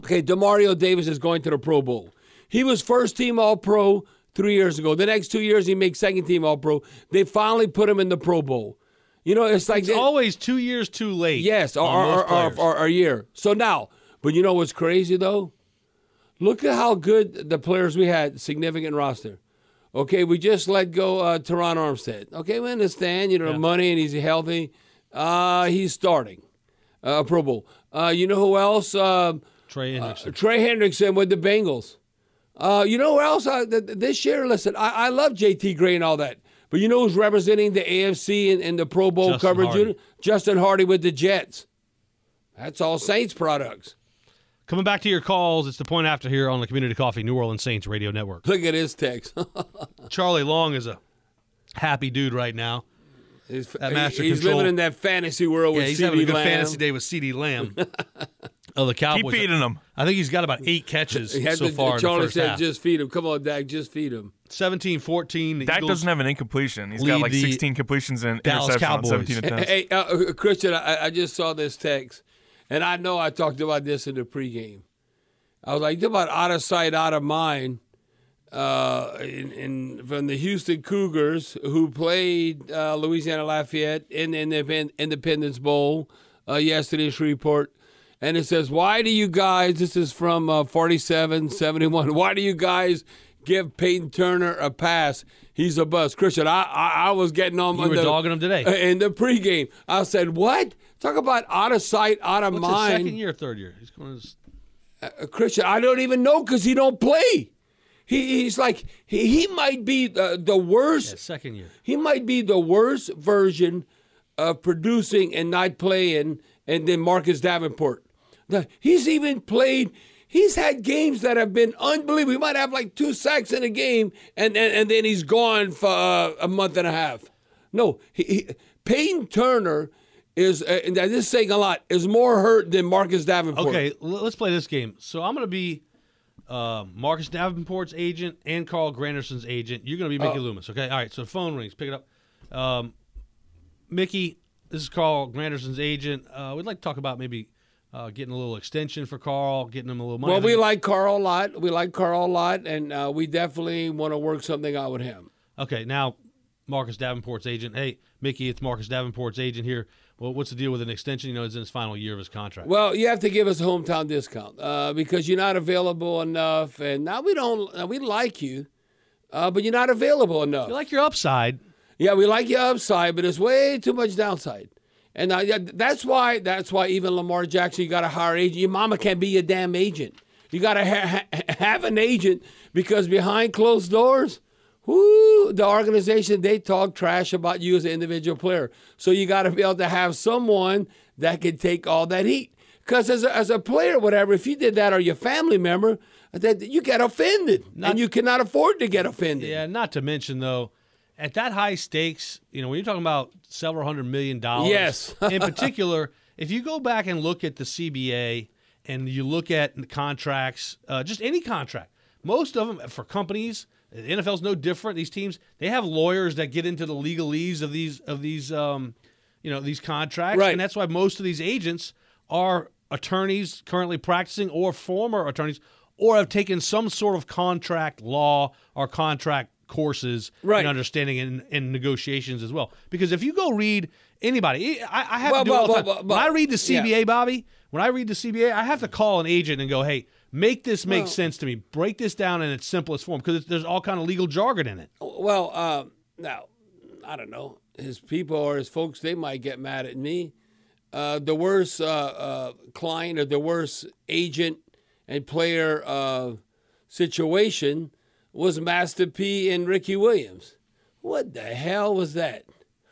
Okay, Demario Davis is going to the Pro Bowl. He was first team All Pro three years ago. The next two years, he makes second team All Pro. They finally put him in the Pro Bowl. You know, it's like It's they- always two years too late. Yes, or, or, or, or, a year. So now, but you know what's crazy though? Look at how good the players we had, significant roster. Okay, we just let go uh, Terron Armstead. Okay, we understand, you know, the money and he's healthy. Uh, he's starting uh, Pro Bowl. Uh, you know who else? Um Trey Hendrickson. Trey Hendrickson with the Bengals. Uh, you know who else? Uh, th- th- this year, listen, I, I love JT Gray and all that. But you know who's representing the AFC in, in the Pro Bowl Justin coverage Hardee. unit? Justin Hardee with the Jets. That's all Saints products. Coming back to your calls, it's the point after here on the Community Coffee New Orleans Saints Radio Network. Look at his text. *laughs* Charlie Long is a happy dude right now. He's At Master he's Control. living in that fantasy world Yeah, with he's CeeDee having a good Lamb. fantasy day with CeeDee Lamb *laughs* oh, the Cowboys. Keep feeding him. I think he's got about eight catches *laughs* He had so to- far in Charlie the first said, half. "Just feed him. Come on, Dak, just feed him." 17-14. The Dak Eagles- doesn't have an incompletion. He's got like 16 completions and Dallas interceptions Cowboys. on 17 attempts. Hey, uh, uh, Christian, I, I just saw this text, and I know I talked about this in the pregame. I was like, about out of sight, out of mind. Uh, in, in from the Houston Cougars, who played uh, Louisiana Lafayette in, in the Independence Bowl uh, yesterday's report, and it says, "Why do you guys?" This is from uh, forty-seven seventy-one. Why do you guys give Payton Turner a pass? He's a bust. Christian, I I, I was getting on. You were the- dogging him today. uh, in the pregame. I said, "What? Talk about out of sight, out of What's mind." second year, third year? He's going to Uh, Christian, I don't even know because he don't play. He, he's like he, he might be the, the worst. yeah, second year. He might be the worst version of producing and not playing, and then Marcus Davenport. He's even played. He's had games that have been unbelievable. He might have like two sacks in a game, and and, and then he's gone for uh, a month and a half. No, he, he, Payton Turner is, uh, and this is saying a lot, is more hurt than Marcus Davenport. Okay, let's play this game. So I'm going to be uh, Marcus Davenport's agent and Carl Granderson's agent. You're going to be Mickey Oh. Loomis. Okay. All right. So the phone rings. Pick it up. Um, Mickey, this is Carl Granderson's agent. Uh, we'd like to talk about maybe uh, getting a little extension for Carl, getting him a little money. Well, we like Carl a lot. We like Carl a lot, and uh, we definitely want to work something out with him. Okay, now Marcus Davenport's agent. Hey, Mickey, it's Marcus Davenport's agent here. Well, what's the deal with an extension? You know, it's in his final year of his contract. Well, you have to give us a hometown discount uh, because you're not available enough, and now we don't. uh, We like you, uh, but you're not available enough. you like your upside. Yeah, we like your upside, but it's way too much downside. And uh, yeah, that's why that's why even Lamar Jackson, you got to hire agent. Your mama can't be your damn agent. You got to ha- ha- have an agent because behind closed doors, whoo, the organization they talk trash about you as an individual player. So you got to be able to have someone that can take all that heat. Because as a, as a player, whatever, if you did that or your family member, that you get offended, and you cannot afford to get offended. Yeah, not to mention though, at that high stakes, you know, when you're talking about several hundred million dollars. Yes. *laughs* in particular, if you go back and look at the CBA and you look at the contracts, uh, just any contract, most of them for companies, the NFL's no different. These teams they have lawyers that get into the legalese of these of these um, you know these contracts, Right. and that's why most of these agents are attorneys currently practicing or former attorneys or have taken some sort of contract law or contract courses Right. and understanding and, and negotiations as well. Because if you go read anybody, I, I have Well, to do it all the well, well, well, when I read the CBA, yeah. Bobby, when I read the CBA, I have to call an agent and go, "Hey, make this make Well- sense to me. Break this down in its simplest form because there's all kind of legal jargon in it." Well, uh, now, I don't know. His people or his folks, they might get mad at me. Uh, the worst uh, uh, client or the worst agent and player uh, situation was Master P and Ricky Williams. What the hell was that?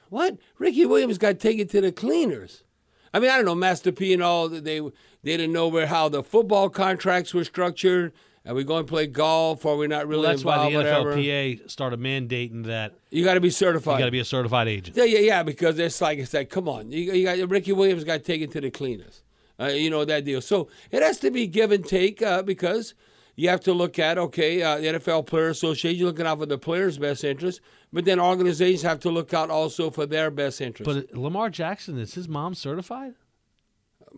What? Ricky Williams got taken to the cleaners. I mean, I don't know, Master P and all. They they didn't know where how the football contracts were structured. Are we going to play golf? Or are we not really Well, that's why involved? the whatever? NFLPA started mandating that You got to be certified. you got to be a certified agent. Yeah, yeah, yeah. Because it's like it's like, come on, you, you got Ricky Williams got taken to the cleaners. Uh, you know that deal. So it has to be give and take uh, because you have to look at okay, uh, the NFL Player Association you're looking out for the players' best interest, but then organizations have to look out also for their best interest. But Lamar Jackson is his mom certified?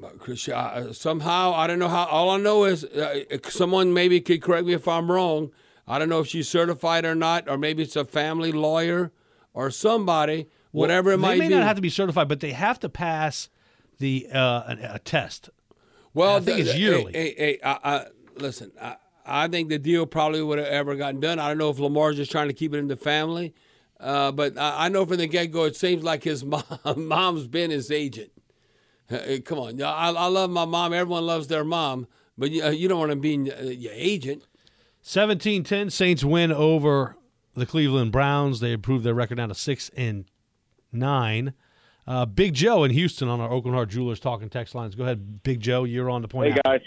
Uh, somehow I don't know how. All I know is uh, someone maybe could correct me if I'm wrong. I don't know if she's certified or not, or maybe it's a family lawyer or somebody, whatever it might be, they may be. not have to be certified, but they have to pass the uh, a, test. Well, I think the- it's yearly. Hey, hey, hey, I, I, listen, I, I think the deal probably would have ever gotten done. I don't know if Lamar's just trying to keep it in the family, uh, but I, I know from the get go, it seems like his *laughs* mom, mom's been his agent. Hey, come on, I, I love my mom. Everyone loves their mom, but you, uh, you don't want to be uh, your agent. 17-10 Saints win over the Cleveland Browns. They improved their record down to 6 and 9. Uh, Big Joe in Houston on our Aucoin Hart Jewelers talking text lines. Go ahead, Big Joe. You're on the point. Hey after. guys.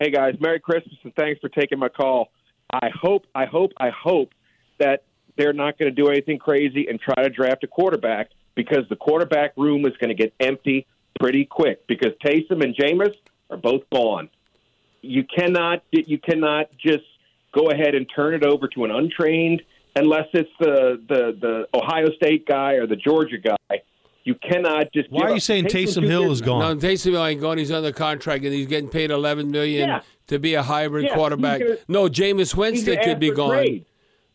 Hey guys, Merry Christmas and thanks for taking my call. I hope, I hope, I hope that they're not going to do anything crazy and try to draft a quarterback because the quarterback room is going to get empty pretty quick because Taysom and Jameis are both gone. You cannot, you cannot just go ahead and turn it over to an untrained unless it's the the the Ohio State guy or the Georgia guy. You cannot just. Why give are you up. saying Taysom's Taysom Hill is gone? No, Taysom Hill ain't gone. He's under contract and he's getting paid eleven million Yeah. to be a hybrid Yeah, quarterback. gonna- no, Jameis Winston could be gone. trade.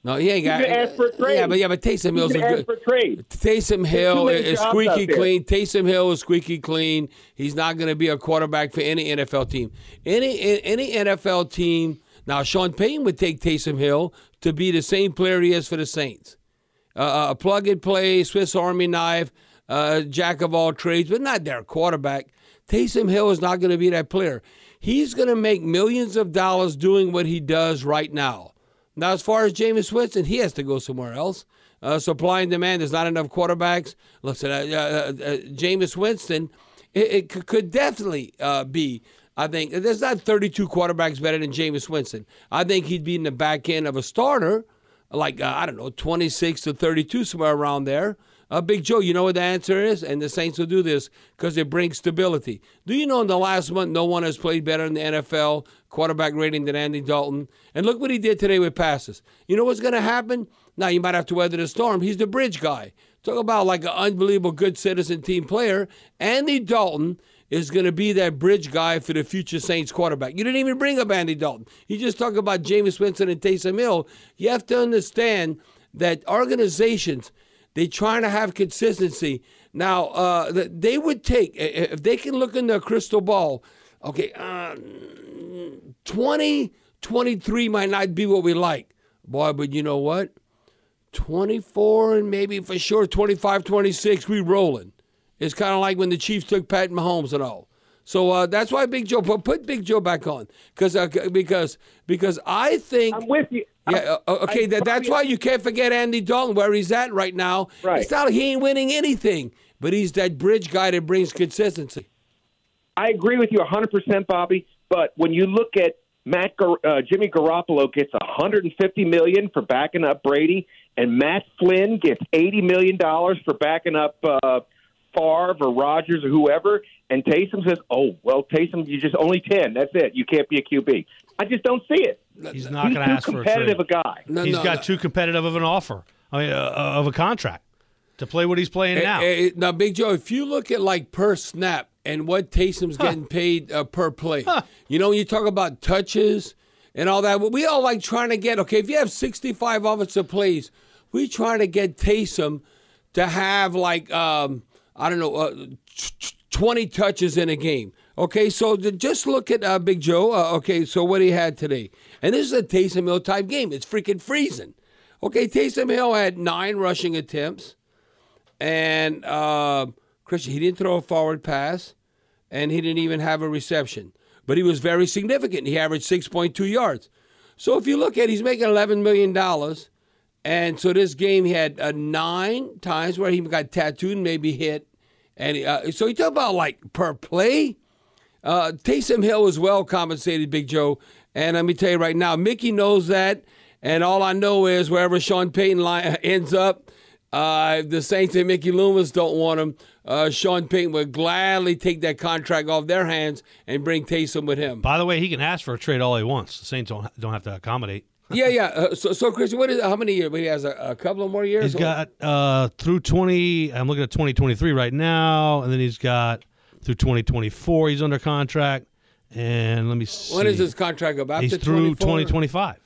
No, he ain't got. gonna ask for trade. Yeah, but yeah, but Taysom Hill's a good. for trade. Taysom Hill is squeaky clean. Taysom Hill is squeaky clean. He's not going to be a quarterback for any NFL team. Any any NFL team. Now, Sean Payton would take Taysom Hill to be the same player he is for the Saints. Uh, a plug and play, Swiss Army knife, uh, jack of all trades, but not their quarterback. Taysom Hill is not going to be that player. He's going to make millions of dollars doing what he does right now. Now, as far as Jameis Winston, he has to go somewhere else. Uh, supply and demand. There's not enough quarterbacks. Listen, uh, uh, uh, Jameis Winston, it, it could- could definitely uh, be. I think there's not 32 quarterbacks better than Jameis Winston. I think he'd be in the back end of a starter. like uh, I don't know, 26 to 32, somewhere around there. Uh, Big Joe, you know what the answer is? And the Saints will do this because it brings stability. Do you know in the last month, no one has played better in the NFL quarterback rating than Andy Dalton? And look what he did today with passes. You know what's going to happen? Now, you might have to weather the storm. He's the bridge guy. Talk about like an unbelievable good citizen team player. Andy Dalton is going to be that bridge guy for the future Saints quarterback. You didn't even bring up Andy Dalton. You just talk about Jameis Winston and Taysom Hill. You have to understand that organizations – they're trying to have consistency. Now, uh, they would take, if they can look in their crystal ball, okay, uh, 20, might not be what we like. Boy, but you know what? 24 and maybe for sure 25, 26, we rolling. It's kind of like when the Chiefs took Pat Mahomes and all. So uh, that's why Big Joe put, put Big Joe back on because uh, because because I think I'm with you. Yeah, okay. that, that's why you can't forget Andy Dalton, where he's at right now. Right. It's not he ain't winning anything, but he's that bridge guy that brings consistency. I agree with you 100%, Bobby. But when you look at Matt, uh, Jimmy Garoppolo gets 150 million for backing up Brady, and Matt Flynn gets 80 million dollars for backing up uh, Favre or Rodgers or whoever, and Taysom says, "Oh, well, Taysom, you're just only ten. That's it. You can't be a QB." I just don't see it. He's not going to ask for a competitive a guy. No, He's no, got no. too competitive of an offer. I mean, uh, uh of a contract to play what he's playing hey, now. Hey, now, Big Joe, if you look at like per snap and what Taysom's huh. getting paid uh, per play, huh. you know, when you talk about touches and all that, we all like trying to get okay. If you have sixty-five offensive plays, we trying to get Taysom to have like um, I don't know, uh, 20 touches in a game. Okay, so just look at uh, Big Joe. Uh, okay, so what he had today. And this is a Taysom Hill type game. It's freaking freezing. Okay, Taysom Hill had nine rushing attempts. And uh, Christian, he didn't throw a forward pass, and he didn't even have a reception. But he was very significant. He averaged 6.2 yards. So if you look at he's making $11 million. And so this game, he had uh, nine times where he got tattooed and maybe hit. And uh, so you talk about like per play. Uh, Taysom Hill is well compensated, Big Joe. And let me tell you right now, Mickey knows that. And all I know is wherever Sean Payton line, *laughs* ends up, uh, the Saints and Mickey Loomis don't want him. Uh, Sean Payton would gladly take that contract off their hands and bring Taysom with him. By the way, he can ask for a trade all he wants. The Saints don't don't have to accommodate yeah, yeah. Uh, so, so Chris, what is how many years? He has a, a couple of more years. He's got uh, through twenty. I'm looking at 2023 right now, and then he's got through 2024. He's under contract, and let me see. When is his contract about? He's through 2025.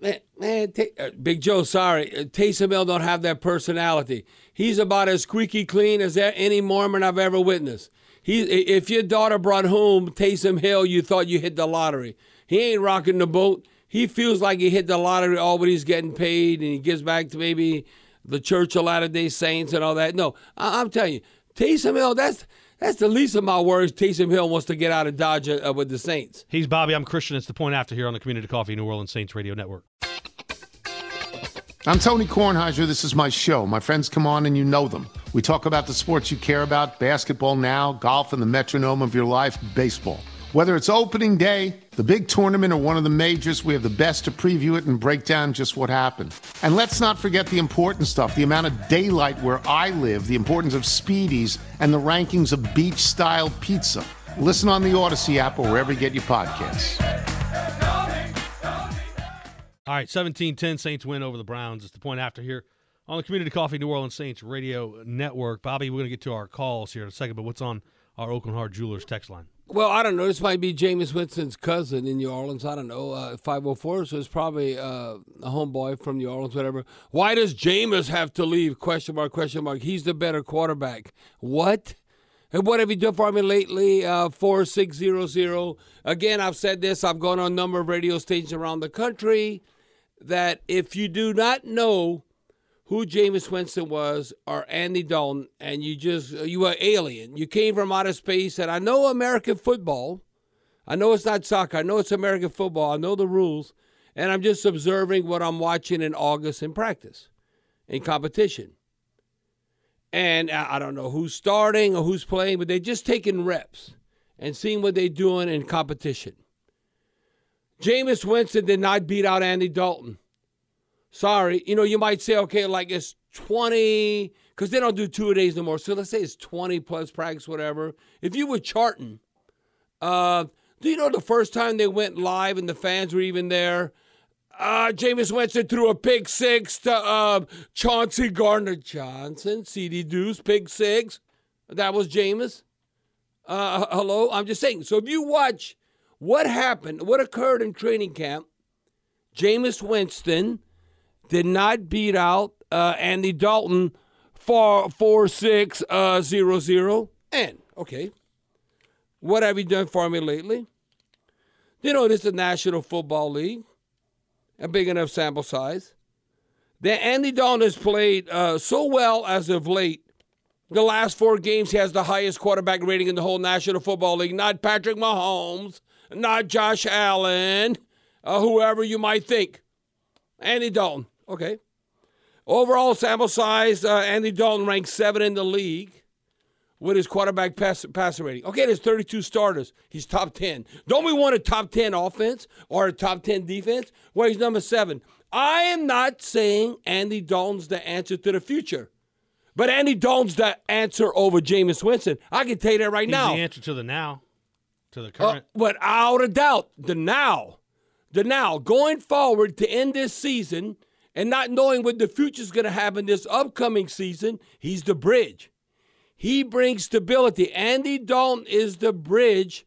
man, man t- uh, Big Joe, sorry, uh, Taysom Hill don't have that personality. He's about as squeaky clean as any Mormon I've ever witnessed. He, if your daughter brought home Taysom Hill, you thought you hit the lottery. He ain't rocking the boat he feels like he hit the lottery all but he's getting paid and he gives back to maybe the Church of Latter Day Saints and all that. No, I- am telling you, Taysom Hill, that's that's the least of my worries. Taysom Hill wants to get out of Dodge uh, with the Saints. He's Bobby. I'm Christian. It's the point after here on the Community Coffee New Orleans Saints Radio Network. I'm Tony Kornheiser. This is my show. My friends come on and you know them. We talk about the sports you care about basketball now, golf, and the metronome of your life, baseball. Whether it's opening day, the big tournament, or one of the majors, we have the best to preview it and break down just what happened. And let's not forget the important stuff the amount of daylight where I live, the importance of speedies, and the rankings of beach style pizza. Listen on the Odyssey app or wherever you get your podcasts. All right, 17 10 Saints win over the Browns. It's the point after here on the Community Coffee New Orleans Saints Radio Network. Bobby, we're going to get to our calls here in a second, but what's on our Aucoin Hart Jewelers text line? Well, I don't know. This might be Jameis Winston's cousin in New Orleans. I don't know. Uh, 504, so it's probably uh, a homeboy from New Orleans, whatever. Why does Jameis have to leave? Question mark, question mark. He's the better quarterback. What? And what have you done for me lately? Uh, 4600. Again, I've said this. I've gone on a number of radio stations around the country that if you do not know who Jameis Winston was or Andy Dalton, and you just you were alien. You came from outer space, and I know American football. I know it's not soccer. I know it's American football. I know the rules, and I'm just observing what I'm watching in August in practice, in competition. And I don't know who's starting or who's playing, but they're just taking reps and seeing what they're doing in competition. Jameis Winston did not beat out Andy Dalton. Sorry. You know, you might say, okay, like it's 20, because they don't do two days no more. So let's say it's 20 plus practice, whatever. If you were charting, uh, do you know the first time they went live and the fans were even there? Uh, Jameis Winston threw a pick six to uh, Chauncey Gardner Johnson, CD Deuce, pick six. That was Jameis. Uh, hello? I'm just saying. So if you watch what happened, what occurred in training camp, Jameis Winston did not beat out uh, Andy Dalton for 4 6 uh, 0 0. And, okay, what have you done for me lately? You know, this is the National Football League, a big enough sample size. That Andy Dalton has played uh, so well as of late. The last four games, he has the highest quarterback rating in the whole National Football League. Not Patrick Mahomes, not Josh Allen, uh, whoever you might think. Andy Dalton, okay. Overall sample size, uh, Andy Dalton ranks seven in the league with his quarterback pass, passer rating. Okay, there's 32 starters. He's top 10. Don't we want a top 10 offense or a top 10 defense? Well, he's number seven. I am not saying Andy Dalton's the answer to the future. But Andy Dalton's the answer over Jameis Winston. I can tell you that right He's now. the answer to the now, to the Uh, current. without a doubt, the now, the now, going forward to end this season and not knowing what the future is going to happen this upcoming season, he's the bridge. He brings stability. Andy Dalton is the bridge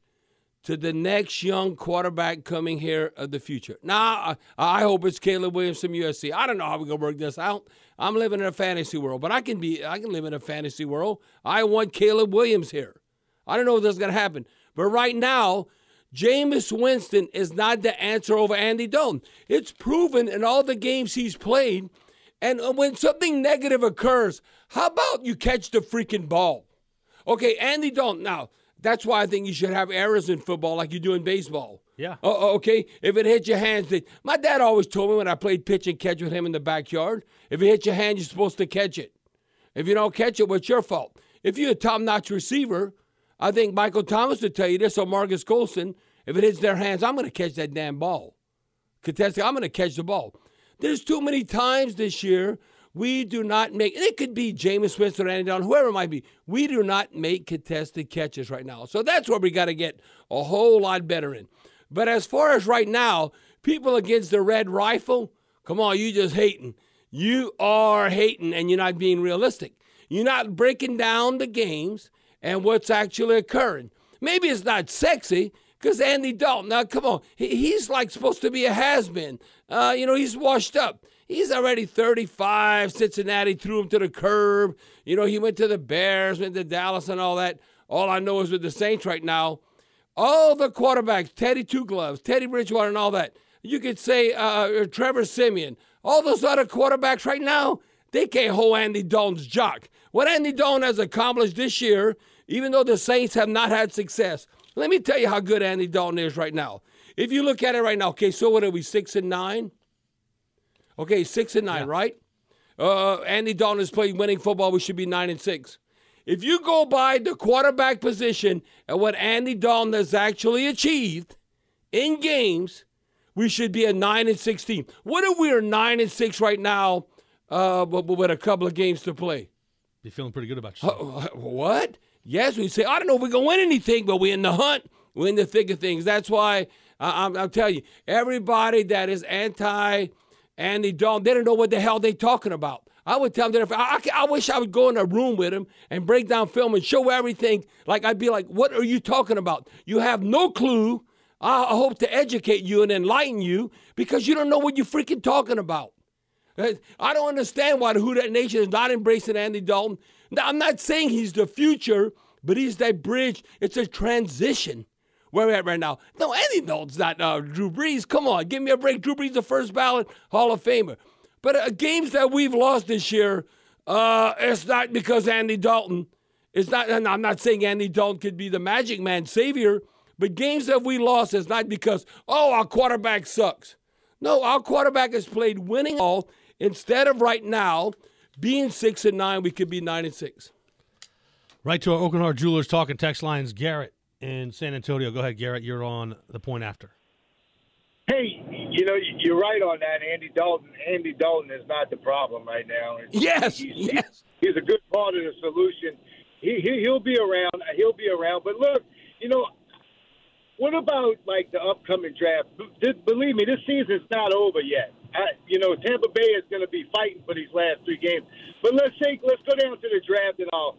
to the next young quarterback coming here of the future. Now, I I hope it's Caleb Williams from USC. I don't know how we're gonna work this out. I'm living in a fantasy world, but I can be I can live in a fantasy world. I want Caleb Williams here. I don't know if that's gonna happen. But right now, Jameis Winston is not the answer over Andy Dalton. It's proven in all the games he's played. And uh, when something negative occurs, how about you catch the freaking ball? Okay, Andy Dalton. Now, that's why I think you should have errors in football like you do in baseball. Yeah. Oh, okay. If it hits your hands, they, my dad always told me when I played pitch and catch with him in the backyard, if it hits your hand, you're supposed to catch it. If you don't catch it, what's your fault? If you're a top-notch receiver, I think Michael Thomas would tell you this, or Marques Colston. If it hits their hands, I'm going to catch that damn ball. Contested, I'm going to catch the ball. There's too many times this year we do not make, and it could be Jameis Winston or Andy Dalton, whoever it might be. We do not make contested catches right now. So that's where we got to get a whole lot better in. But as far as right now, people against the red rifle, come on, you just hating. You are hating and you're not being realistic. You're not breaking down the games and what's actually occurring. Maybe it's not sexy because Andy Dalton, now come on, he, he's like supposed to be a has been. Uh, you know, he's washed up. He's already 35. Cincinnati threw him to the curb. You know, he went to the Bears, went to Dallas, and all that. All I know is with the Saints right now, all the quarterbacks, Teddy Two Gloves, Teddy Bridgewater, and all that. You could say uh, Trevor Siemian. All those other quarterbacks right now, they can't hold Andy Dalton's jock. What Andy Dalton has accomplished this year, even though the Saints have not had success, let me tell you how good Andy Dalton is right now. If you look at it right now, okay, so what are we, six and nine? Okay, six and nine, right? Uh, Andy Dalton has played winning football. We should be nine and six. If you go by the quarterback position and what Andy Dalton has actually achieved in games, we should be a nine and six team. What if we are nine and six right now, uh, but with a couple of games to play? You're feeling pretty good about yourself. Uh, what? Yes, we say I don't know if we're gonna win anything, but we're in the hunt. We're in the thick of things. That's why I, I'm, I'm telling you, everybody that is anti Andy Dalton, they don't know what the hell they're talking about. I would tell them that if I, I, I wish I would go in a room with him and break down film and show everything. Like I'd be like, "What are you talking about? You have no clue." I, I hope to educate you and enlighten you because you don't know what you're freaking talking about. I don't understand why the Who Dat Nation is not embracing Andy Dalton. Now, I'm not saying he's the future, but he's that bridge. It's a transition where we're at right now. No, Andy Dalton's not uh, Drew Brees. Come on, give me a break. Drew Brees, the first ballot Hall of Famer. But uh, games that we've lost this year, uh, it's not because Andy Dalton. It's not. And I'm not saying Andy Dalton could be the Magic Man savior, but games that we lost is not because oh our quarterback sucks. No, our quarterback has played winning all. Instead of right now being six and nine, we could be nine and six. Right to our Aucoin Hart Jewelers talking text lines. Garrett in San Antonio. Go ahead, Garrett. You're on the point after. Hey, you know, you're right on that. Andy Dalton. Andy Dalton is not the problem right now. Yes, he's, yes. He's a good part of the solution. He, he he'll be around. He'll be around. But look, you know, what about like the upcoming draft? B- believe me, this season's not over yet. I, you know, Tampa Bay is going to be fighting for these last three games. But let's say let's go down to the draft and all.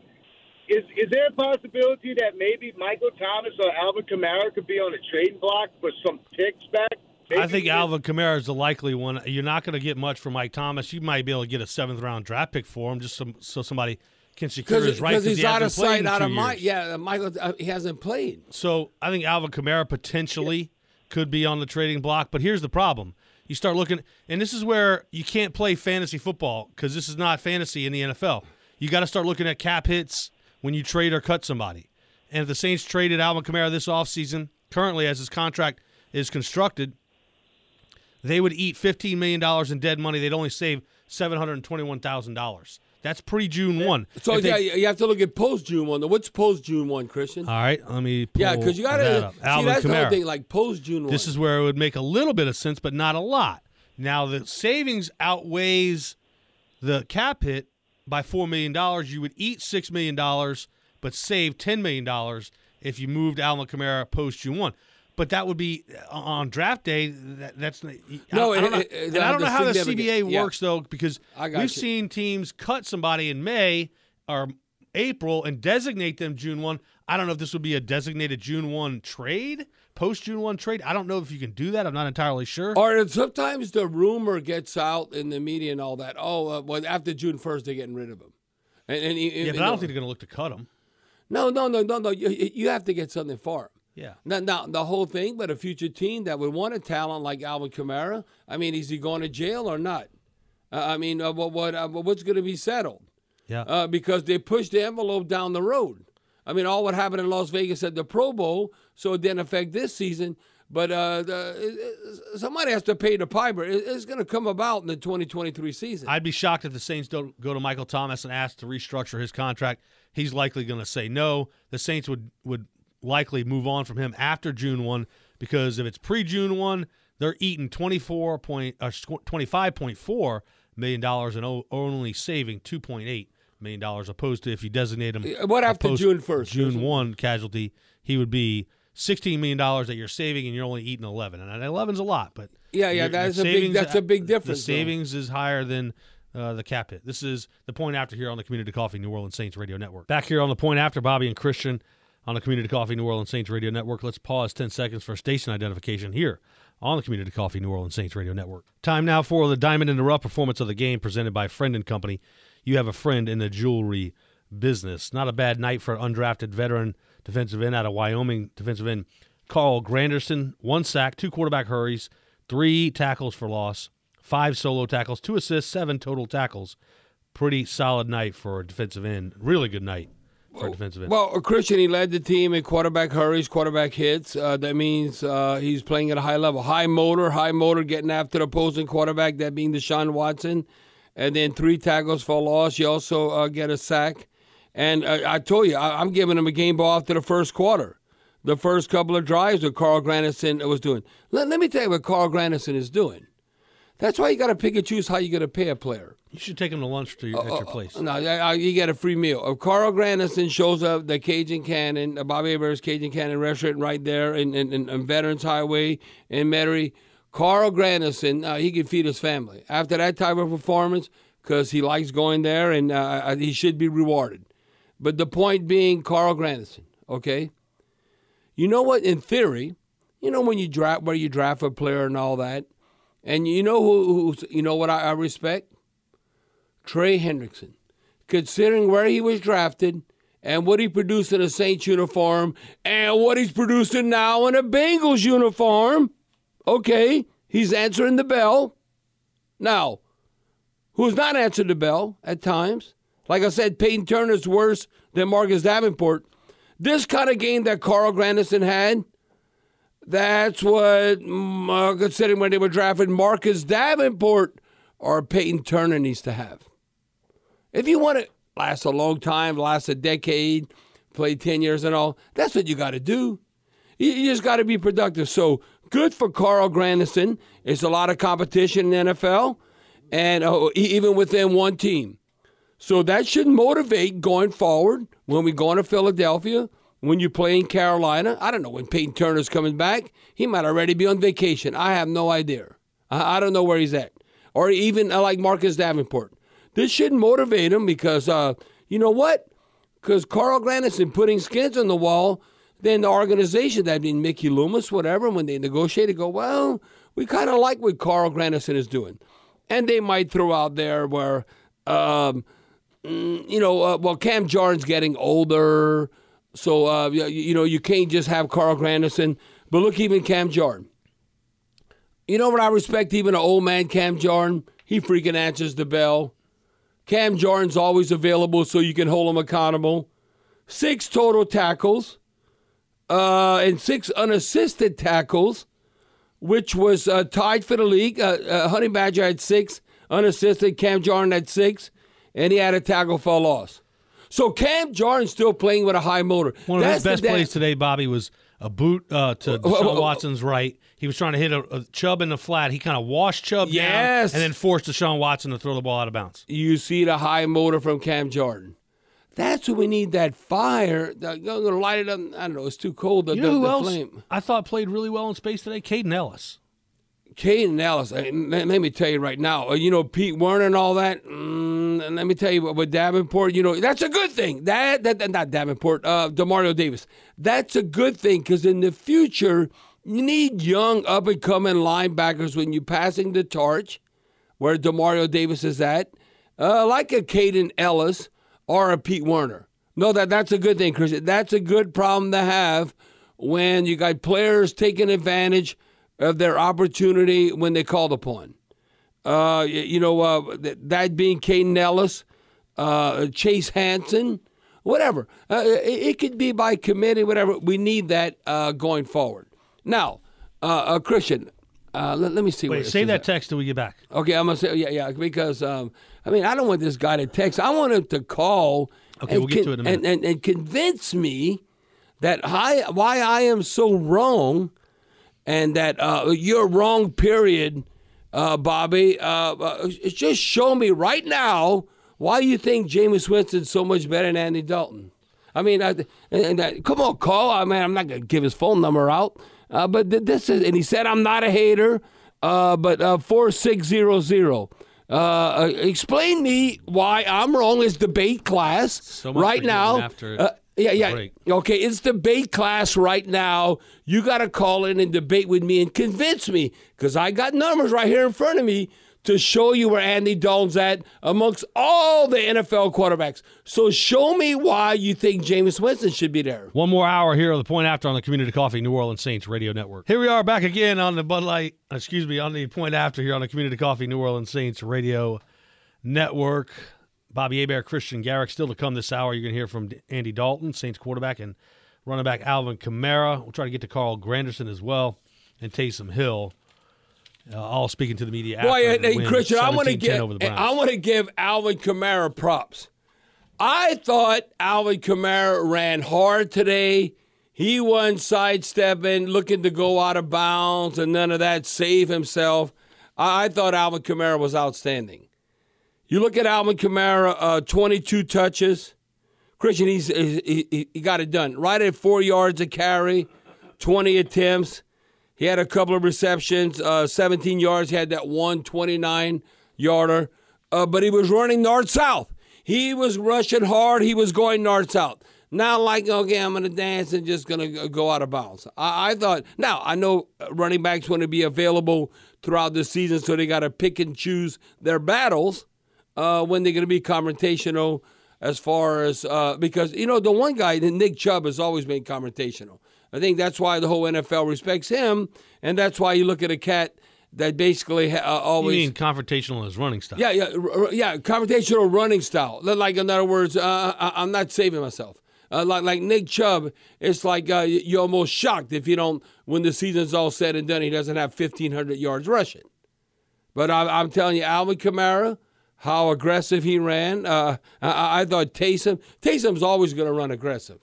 Is is there a possibility that maybe Michael Thomas or Alvin Kamara could be on a trading block for some picks back? Maybe I think Alvin Kamara is the likely one. You're not going to get much from Mike Thomas. You might be able to get a seventh round draft pick for him, just so, so somebody can secure his rights. Because he's he out of sight, out of mind. Yeah, Michael, uh, he hasn't played. So I think Alvin Kamara potentially could be on the trading block. But here's the problem: you start looking, and this is where you can't play fantasy football because this is not fantasy in the NFL. You got to start looking at cap hits when you trade or cut somebody. And if the Saints traded Alvin Kamara this offseason, currently as his contract is constructed, they would eat $15 million in dead money. They'd only save $721,000. That's pre June 1. So If they- yeah, you have to look at post June one. What's post June one, Christian? All right, let me pull yeah, because you got to. see Alvin that's the whole thing. Like post June one. This is where it would make a little bit of sense, but not a lot. Now the savings outweighs the cap hit by four million dollars. You would eat six million dollars, but save ten million dollars if you moved Alvin Kamara post June one. But that would be uh, on draft day. That, that's I No, don't- I don't, know, it- it- and I don't know how the CBA yeah. works though, because we've you. seen teams cut somebody in May or April and designate them June one. I don't know if this would be a designated June one trade, post June one trade. I don't know if you can do that. I'm not entirely sure. Or sometimes the rumor gets out in the media and all that. Oh, uh, well, after June first, they're getting rid of him. And, and, yeah, but I don't think they're going to look to cut him. No, no, no, no, no. You, you have to get something for him. Yeah. Now, now, the whole thing, but a future team that would want a talent like Alvin Kamara, I mean, is he going to jail or not? Uh, I mean, uh, what, what, uh, what's going to be settled? Yeah. Uh, because they pushed the envelope down the road. I mean, all what happened in Las Vegas at the Pro Bowl, so it didn't affect this season. But uh, the, somebody has to pay the piper. It- it's going to come about in the 2023 season. I'd be shocked if the Saints don't go to Michael Thomas and ask to restructure his contract. He's likely going to say no. The Saints would would likely move on from him after June one because if it's pre June one, they're eating twenty four point uh, twenty five point four million dollars and only saving two point eight million dollars, opposed to if you designate him. What after June 1st, June one casualty, he would be. Sixteen million dollars that you're saving, and you're only eating eleven, and eleven's a lot. But Yeah, yeah, that's a big- that's a big difference, The though. savings is higher than uh, the cap hit. This is the point after here on the Community Coffee New Orleans Saints Radio Network. Back here on the point after Bobby and Christian on the Community Coffee New Orleans Saints Radio Network. Let's pause 10 seconds for station identification here on the Community Coffee New Orleans Saints Radio Network. Time now for the Diamond in the Rough performance of the game presented by Friend and Company. You have a friend in the jewelry business. Not a bad night for an undrafted veteran defensive end out of Wyoming defensive end Carl Granderson. One sack, two quarterback hurries, three tackles for loss, five solo tackles, two assists, seven total tackles. Pretty solid night for a defensive end. Really good night for a defensive end. Well, Christian, he led the team in quarterback hurries, quarterback hits. Uh, that means uh, he's playing at a high level. High motor, high motor, getting after the opposing quarterback, that being Deshaun Watson. And then three tackles for loss. You also uh, get a sack. And uh, I told you, I, I'm giving him a game ball after the first quarter. The first couple of drives that Carl Granderson was doing. Let, let me tell you what Carl Granderson is doing. That's why you got to pick and choose how you're going to pay a player. You should take him to lunch to your, at your place. No, uh, you get a free meal. If Carl Granderson shows up, the Cajun Cannon, uh, Bobby Hebert's Cajun Cannon restaurant right there in, in, in, Veterans Highway in Metairie, Carl Granderson, uh, he can feed his family. After that type of performance, because he likes going there and uh, he should be rewarded. But the point being, Carl Granderson, okay? You know what? In theory, you know when you draft where you draft a player and all that, and you know who, who's, you know what I, I respect? Trey Hendrickson. Considering where he was drafted and what he produced in a Saints uniform and what he's producing now in a Bengals uniform, okay, he's answering the bell. Now, who's not answered the bell at times? Like I said, Payton Turner's worse than Marcus Davenport. This kind of game that Carl Granderson had, that's what, uh, considering when they were drafting Marcus Davenport or Payton Turner needs to have. If you want to last a long time, last a decade, play 10 years and all, that's what you got to do. You, just got to be productive. So good for Carl Granderson. It's a lot of competition in the NFL, and uh, even within one team. So that should motivate going forward when we go into Philadelphia, when you play in Carolina. I don't know when Payton Turner's coming back. He might already be on vacation. I have no idea. I, I don't know where he's at. Or even uh, like Marcus Davenport. This should motivate him because, uh, you know what? Because Carl Granderson putting skins on the wall, then the organization, that being Mickey Loomis, whatever, when they negotiate, go, well, we kind of like what Carl Granderson is doing. And they might throw out there where, um, mm, you know, uh, well, Cam Jordan's getting older. So, uh, you, you know, you can't just have Carl Granderson. But look, even Cam Jordan. You know what I respect even an old man Cam Jordan? He freaking answers the bell. Cam Jordan's always available so you can hold him accountable. Six total tackles uh, and six unassisted tackles, which was uh, tied for the league. Uh, uh, Honey Badger had six unassisted. Cam Jordan had six, and he had a tackle for a loss. So Cam Jordan's still playing with a high motor. One of That's his best plays today, Bobby, was a boot uh, to Deshaun. Watson's right. He was trying to hit a, a Chubb in the flat. He kind of washed Chubb Yes. down and then forced Deshaun Watson to throw the ball out of bounds. You see the high motor from Cam Jordan. That's what we need. That fire. I'm going to light it up. I don't know. It's too cold. The, You know the- who the else flame. I thought played really well in space today? Kaden Elliss. Kaden Elliss, uh, let, me tell you right now, uh, you know, Pete Werner and all that, mm, let me tell you with Davenport, you know, that's a good thing. That, that, that- not Davenport, uh, Demario Davis. That's a good thing because in the future, you need young, up and coming linebackers when you're passing the torch, where Demario Davis is at, uh, like a Kaden Elliss or a Pete Werner. No, that that's a good thing, Chris. That's a good problem to have when you got players taking advantage of their opportunity when they called upon. Uh, you know, uh, th- that being Kaden Elliss, uh, Chase Hansen, whatever. Uh, it, it could be by committee, whatever. We need that uh, going forward. Now, uh, uh, Christian, uh, let, let me see. Wait, save that at. text till we get back. Okay, I'm gonna say yeah, yeah, because um, I mean I don't want this guy to text. I want him to call. Okay, we'll get to it in a and, and, and convince me that I, why I am so wrong, and that uh, you're wrong. Period, uh, Bobby. Uh, uh, just show me right now why you think Jameis Winston's so much better than Andy Dalton. I mean, I, and, and come on, call. I mean, I'm not gonna give his phone number out, uh, but th- this is, and he said I'm not a hater. Uh, but uh, four six zero zero. Uh, uh, explain me why I'm wrong. Is debate class much right now? after uh, yeah, yeah. break. Okay, it's debate class right now. You got to call in and debate with me and convince me because I got numbers right here in front of me to show you where Andy Dalton's at amongst all the NFL quarterbacks. So show me why you think Jameis Winston should be there. One more hour here on the Point After on the Community Coffee New Orleans Saints Radio Network. Here we are back again on the Bud Light, excuse me, on the Point After here on the Community Coffee New Orleans Saints Radio Network. Bobby Hebert, Christian Garrick still to come this hour. You're going to hear from Andy Dalton, Saints quarterback, and running back Alvin Kamara. We'll try to get to Carl Granderson as well and Taysom Hill. Uh, all speaking to the media Boy, the hey, win, Christian, I want to 17-10 give the. I want to give Alvin Kamara props. I thought Alvin Kamara ran hard today. He wasn't sidestepping, looking to go out of bounds, and none of that. Save himself. I, I thought Alvin Kamara was outstanding. You look at Alvin Kamara, uh, 22 touches. Christian, he's, he, he, got it done. Right at four yards a carry, 20 attempts. He had a couple of receptions, uh, 17 yards. He had that one 29 yarder, uh, but he was running north south. He was rushing hard. He was going north south. Not like, okay, I'm going to dance and just going to go out of bounds. I, I thought, now, I know running backs want to be available throughout the season, so they got to pick and choose their battles uh, when they're going to be confrontational as far as uh, because you know the one guy, Nick Chubb, has always been confrontational. I think that's why the whole NFL respects him, and that's why you look at a cat that basically uh, You always. mean confrontational his running style? yeah, yeah, r- yeah. Confrontational running style. Like in other words, uh, I- I'm not saving myself. Uh, like like Nick Chubb, it's like uh, you're almost shocked if you don't when the season's all said and done. He doesn't have 1,500 yards rushing. But I'm, I'm telling you, Alvin Kamara, how aggressive he ran. Uh, I, I thought Taysom, Taysom's always going to run aggressive.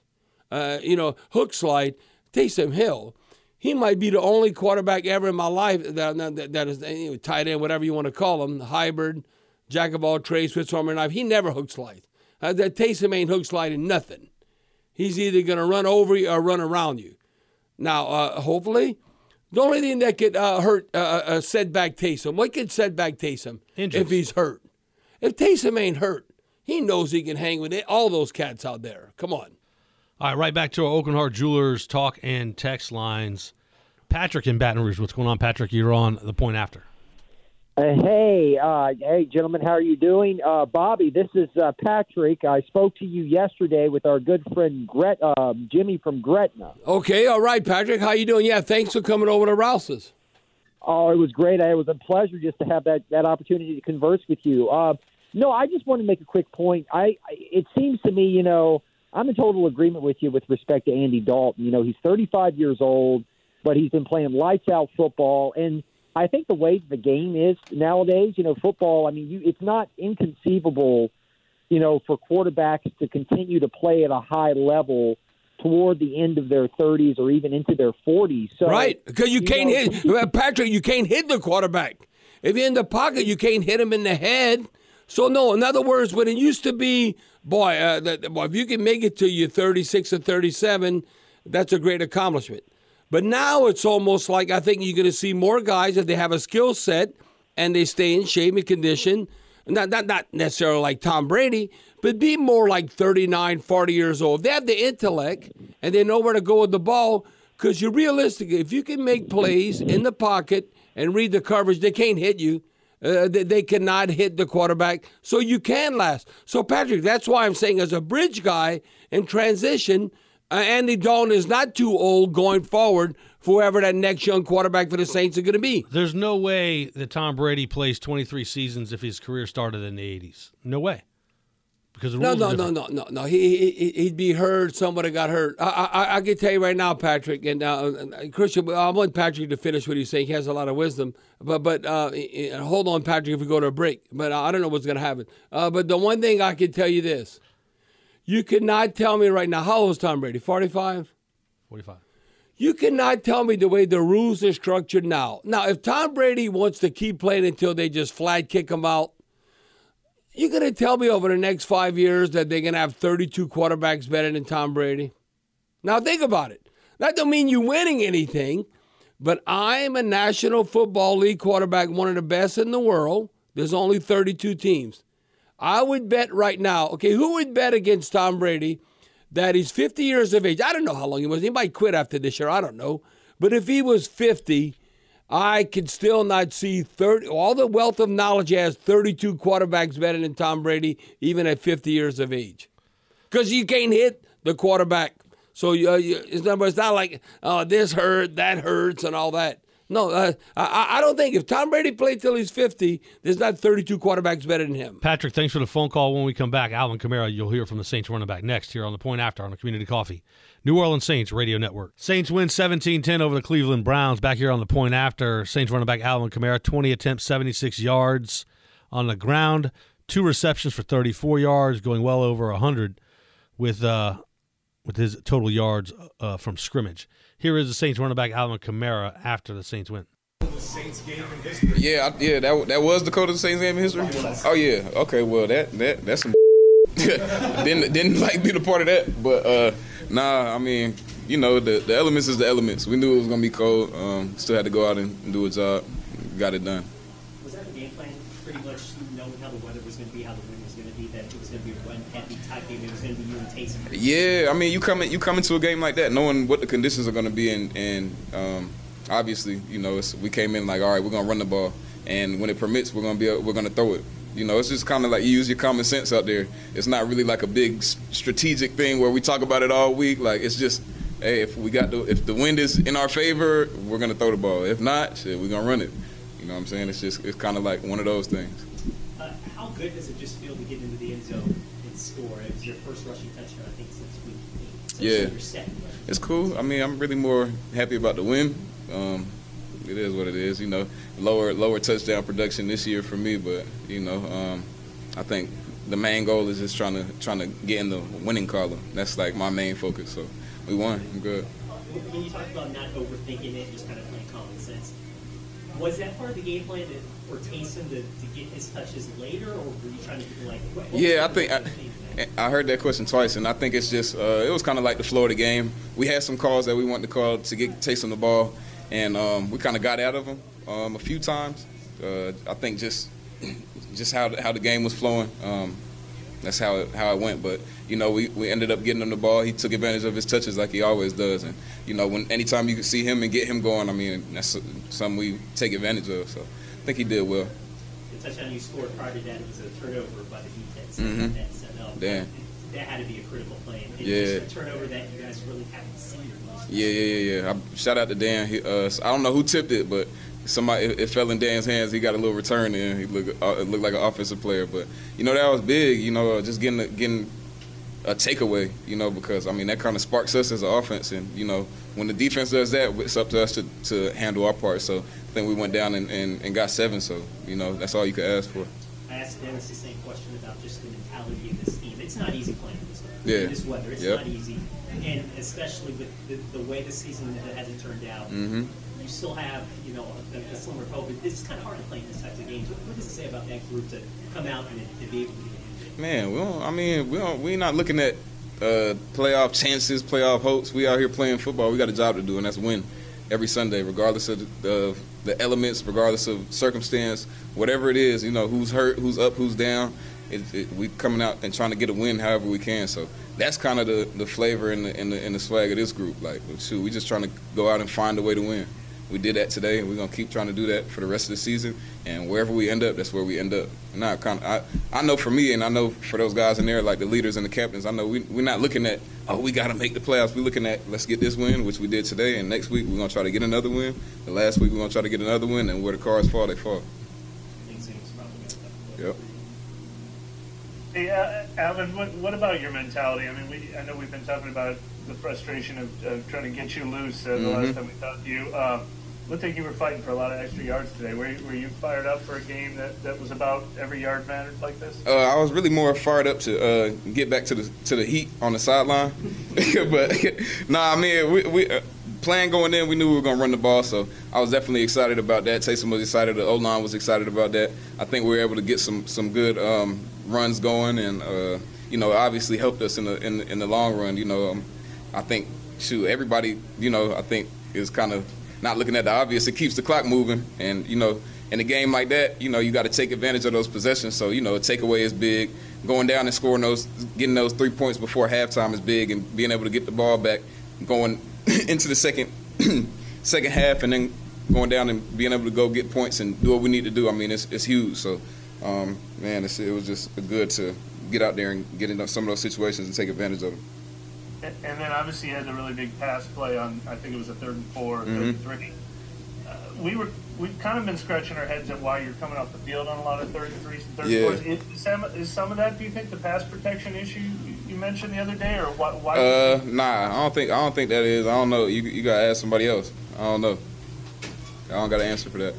Uh, you know, hook slide. Taysom Hill, he might be the only quarterback ever in my life that, that, that is you know, tight end, whatever you want to call him, hybrid, jack of all trades, Swiss Army knife. He never hook slide. Uh, that Taysom ain't hook sliding nothing. He's either going to run over you or run around you. Now, uh, hopefully, the only thing that could uh, hurt, uh, uh, uh set back Taysom, what could set back Taysom Injuries. if he's hurt? If Taysom ain't hurt, he knows he can hang with it, all those cats out there. Come on. All right, right back to our Aucoin Hart Jewelers talk and text lines. Patrick in Baton Rouge. What's going on, Patrick? You're on the point after. Uh, hey, uh, hey, gentlemen, how are you doing? Uh, Bobby, this is uh, Patrick. I spoke to you yesterday with our good friend Gret, um, Jimmy from Gretna. Okay, all right, Patrick, how you doing? Yeah, thanks for coming over to Rouse's. Oh, it was great. It was a pleasure just to have that, that opportunity to converse with you. Uh, no, I just want to make a quick point. I, I it seems to me, you know, I'm in total agreement with you with respect to Andy Dalton. You know, he's 35 years old, but he's been playing lights out football and I think the way the game is nowadays, you know, football. I mean, you, it's not inconceivable, you know, for quarterbacks to continue to play at a high level toward the end of their 30s or even into their 40s. So, right, because you, you can't know, hit Patrick. You can't hit the quarterback if you're in the pocket. You can't hit him in the head. So no, in other words, when it used to be, boy, uh, that, boy, if you can make it to your 36 or 37, that's a great accomplishment. But now it's almost like I think you're going to see more guys that they have a skill set and they stay in shape and condition. Not, not, not necessarily like Tom Brady, but be more like 39, 40 years old. They have the intellect and they know where to go with the ball because you're realistic. If you can make plays in the pocket and read the coverage, they can't hit you. Uh, they, they cannot hit the quarterback, so you can last. So, Patrick, that's why I'm saying, as a bridge guy in transition, uh, Andy Dalton is not too old going forward for whoever that next young quarterback for the Saints are going to be. There's no way that Tom Brady plays 23 seasons if his career started in the 80s. No way. Because the no, no, no, no, no, no. He, he he'd be hurt. Somebody got hurt. I I, I can tell you right now, Patrick and uh, Christian. I want Patrick to finish what he's saying. He has a lot of wisdom. But but uh, hold on, Patrick. If we go to a break, but I don't know what's going to happen. Uh, but the one thing I can tell you this: you cannot tell me right now. How old is Tom Brady? Forty-five. 45. You cannot tell me the way the rules are structured now. Now, if Tom Brady wants to keep playing until they just flat kick him out, you're going to tell me over the next five years that they're going to have 32 quarterbacks better than Tom Brady? Now, think about it. That don't mean you're winning anything, but I'm a National Football League quarterback, one of the best in the world. There's only 32 teams. I would bet right now, okay, who would bet against Tom Brady that he's 50 years of age? I don't know how long he was. He might quit after this year. I don't know. But if he was 50, I could still not see 30, all the wealth of knowledge he has 32 quarterbacks better than Tom Brady, even at 50 years of age. Because you can't hit the quarterback. So uh, you, it's, not, it's not like, oh, this hurt, that hurts, and all that. No, uh, I, I don't think if Tom Brady played till he's 50, there's not 32 quarterbacks better than him. Patrick, thanks for the phone call. When we come back, Alvin Kamara, you'll hear from the Saints running back next here on the point after on the Community Coffee. New Orleans Saints Radio Network. Saints win 17 10 over the Cleveland Browns. Back here on the point after. Saints running back Alvin Kamara, 20 attempts, 76 yards on the ground, two receptions for 34 yards, going well over 100 with uh, with his total yards uh, from scrimmage. Here is the Saints running back Alvin Kamara after the Saints win. Yeah, I, yeah, that that was the code of the Saints game in history. Oh yeah, okay, well that that that's some *laughs* didn't didn't like be the part of that, but uh, nah, I mean, you know, the the elements is the elements. We knew it was gonna be cold. Um, still had to go out and do a job. Got it done. Was that the game plan? Pretty much knowing how the weather was going to be, how the wind was going to be, that it was going to be a run heavy type game. It was going to be you and Taysom. Yeah, I mean, you come in, you come into a game like that knowing what the conditions are going to be, and, and um, obviously, you know, we came in like, all right, we're going to run the ball, and when it permits, we're going to be we're going to throw it. You know, it's just kind of like you use your common sense out there. It's not really like a big strategic thing where we talk about it all week. Like it's just, hey, if we got the if the wind is in our favor, we're gonna throw the ball. If not, shit, we're gonna run it. You know what I'm saying? It's just it's kind of like one of those things. Uh, how good does it just feel to get into the end zone and score? It was your first rushing touchdown, I think, since week eight. So Yeah. It's cool. I mean, I'm really more happy about the win. Um, it is what it is. You know, lower lower touchdown production this year for me, but you know, um, I think the main goal is just trying to trying to get in the winning column. That's like my main focus. So we won. I'm good. when you talk about not overthinking it, just kind of playing common sense, was that part of the game plan to, for Taysom to, to get his touches later, or were you trying to be like? what- what Yeah, I think I. I heard that question twice, and I think it's just uh, it was kind of like the flow of the game. We had some calls that we wanted to call to get Taysom the ball, and um, we kind of got out of them um, a few times. Uh, I think just just how the, how the game was flowing. Um, that's how it, how it went. But you know, we, we ended up getting him the ball. He took advantage of his touches like he always does. And you know, when anytime you can see him and get him going, I mean, that's something we take advantage of. So think he did well. The touchdown you scored prior to that, was a turnover by the defense Mhm. that set up. Damn. That had to be a critical play. And Yeah. just a turnover that you guys really haven't seen. Yeah, yeah, yeah, yeah. I, shout out to Dan. He, uh, I don't know who tipped it, but somebody it, it fell in Dan's hands. He got a little return in. He looked uh, it looked like an offensive player, but you know that was big. You know, uh, just getting a, getting a takeaway. You know, because I mean that kind of sparks us as an offense, and you know when the defense does that, it's up to us to, to handle our part. So think we went down and, and, and got seven. So you know that's all you could ask for. I asked Dennis the same question about just the mentality of this team. It's not easy playing in this, Yeah. this weather. It's Yep. not easy, and especially with the, the way the season hasn't turned out. Mhm. You still have, you know, a, a slimmer hope. It's kind of hard to play in this type of games. What, what does it say about that group to come out and, and be able to Man, we don't. I mean, we don't. We not looking at uh, playoff chances, playoff hopes. We out here playing football. We got a job to do, and that's win every Sunday, regardless of the, the, elements, regardless of circumstance, whatever it is. You know, who's hurt, who's up, who's down. It, it, we coming out and trying to get a win however we can. So that's kind of the, the flavor and the, and the and the swag of this group. Like, shoot, we just trying to go out and find a way to win. We did that today, and we're gonna keep trying to do that for the rest of the season. And wherever we end up, that's where we end up. I kind of, I, I know for me, and I know for those guys in there, like the leaders and the captains, I know we we're not looking at oh we got to make the playoffs. We're looking at let's get this win, which we did today, and next week we're gonna try to get another win. The last week we're gonna try to get another win, and where the cards fall, they fall. things? Yep. Hey, uh, Alvin, what, what about your mentality? I mean, we, I know we've been talking about the frustration of, of trying to get you loose uh, the Mhm. last time we talked to you. Uh, looked like you were fighting for a lot of extra yards today. Were, you- were you fired up for a game that, that was about every yard mattered like this? Uh, I was really more fired up to uh, get back to the to the heat on the sideline, *laughs* but *laughs* nah, I mean, we, we uh, plan going in, we knew we were gonna run the ball, so I was definitely excited about that. Taysom was excited, the O line was excited about that. I think we were able to get some some good um, runs going, and uh, you know, obviously helped us in the in, in the long run. You know, um, I think shoot everybody, you know, I think is kind of not looking at the obvious. It keeps the clock moving, and you know, in a game like that, you know, you got to take advantage of those possessions. So you know, a takeaway is big. Going down and scoring those, getting those three points before halftime is big, and being able to get the ball back, going *clears throat* into the second *clears throat* second half, and then going down and being able to go get points and do what we need to do. I mean, it's it's huge. So, um, man, it's, it was just good to get out there and get into some of those situations and take advantage of them. And, and then obviously you had the really big pass play on, I think it was a third and four, or third and three. Uh, we were, we've kind of been scratching our heads at why you're coming off the field on a lot of third and threes and third Yeah. fours. Is, some, is some of that, do you think, the pass protection issue you- you mentioned the other day, or why? why Uh, nah, I don't think I don't think that is. I don't know. You you gotta ask somebody else. I don't know. I don't got an answer for that.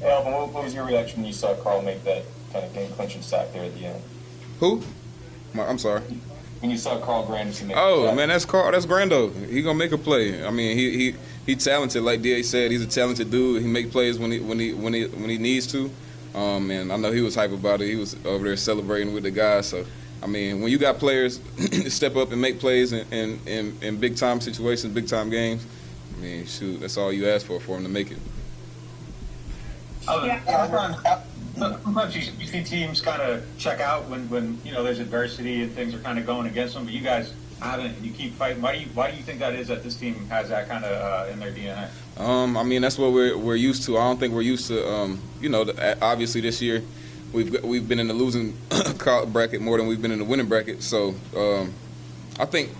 Hey, Alvin, what, what was your reaction when you saw Carl make that kind of game clinching sack there at the end? Who? My- I'm sorry. When you saw Carl Granderson make Oh man, that's Carl. That's Grando. He gonna make a play. I mean, he he he talented. Like Da said, he's a talented dude. He make plays when he when he when he when he needs to. Um, and I know he was hype about it. He was over there celebrating with the guys. So I mean, when you got players *clears throat* step up and make plays in in, in, in big time situations, big time games, I mean, shoot, that's all you ask for for him to make it. Yeah, sometimes you, you see teams kind of check out when, when you know there's adversity and things are kind of going against them, but you guys You keep fighting. Why do you Why do you think that is that this team has that kind of uh, in their DNA? Um, I mean, that's what we're we're used to. I don't think we're used to. Um, you know, the, obviously this year we've we've been in the losing *coughs* bracket more than we've been in the winning bracket. So um, I think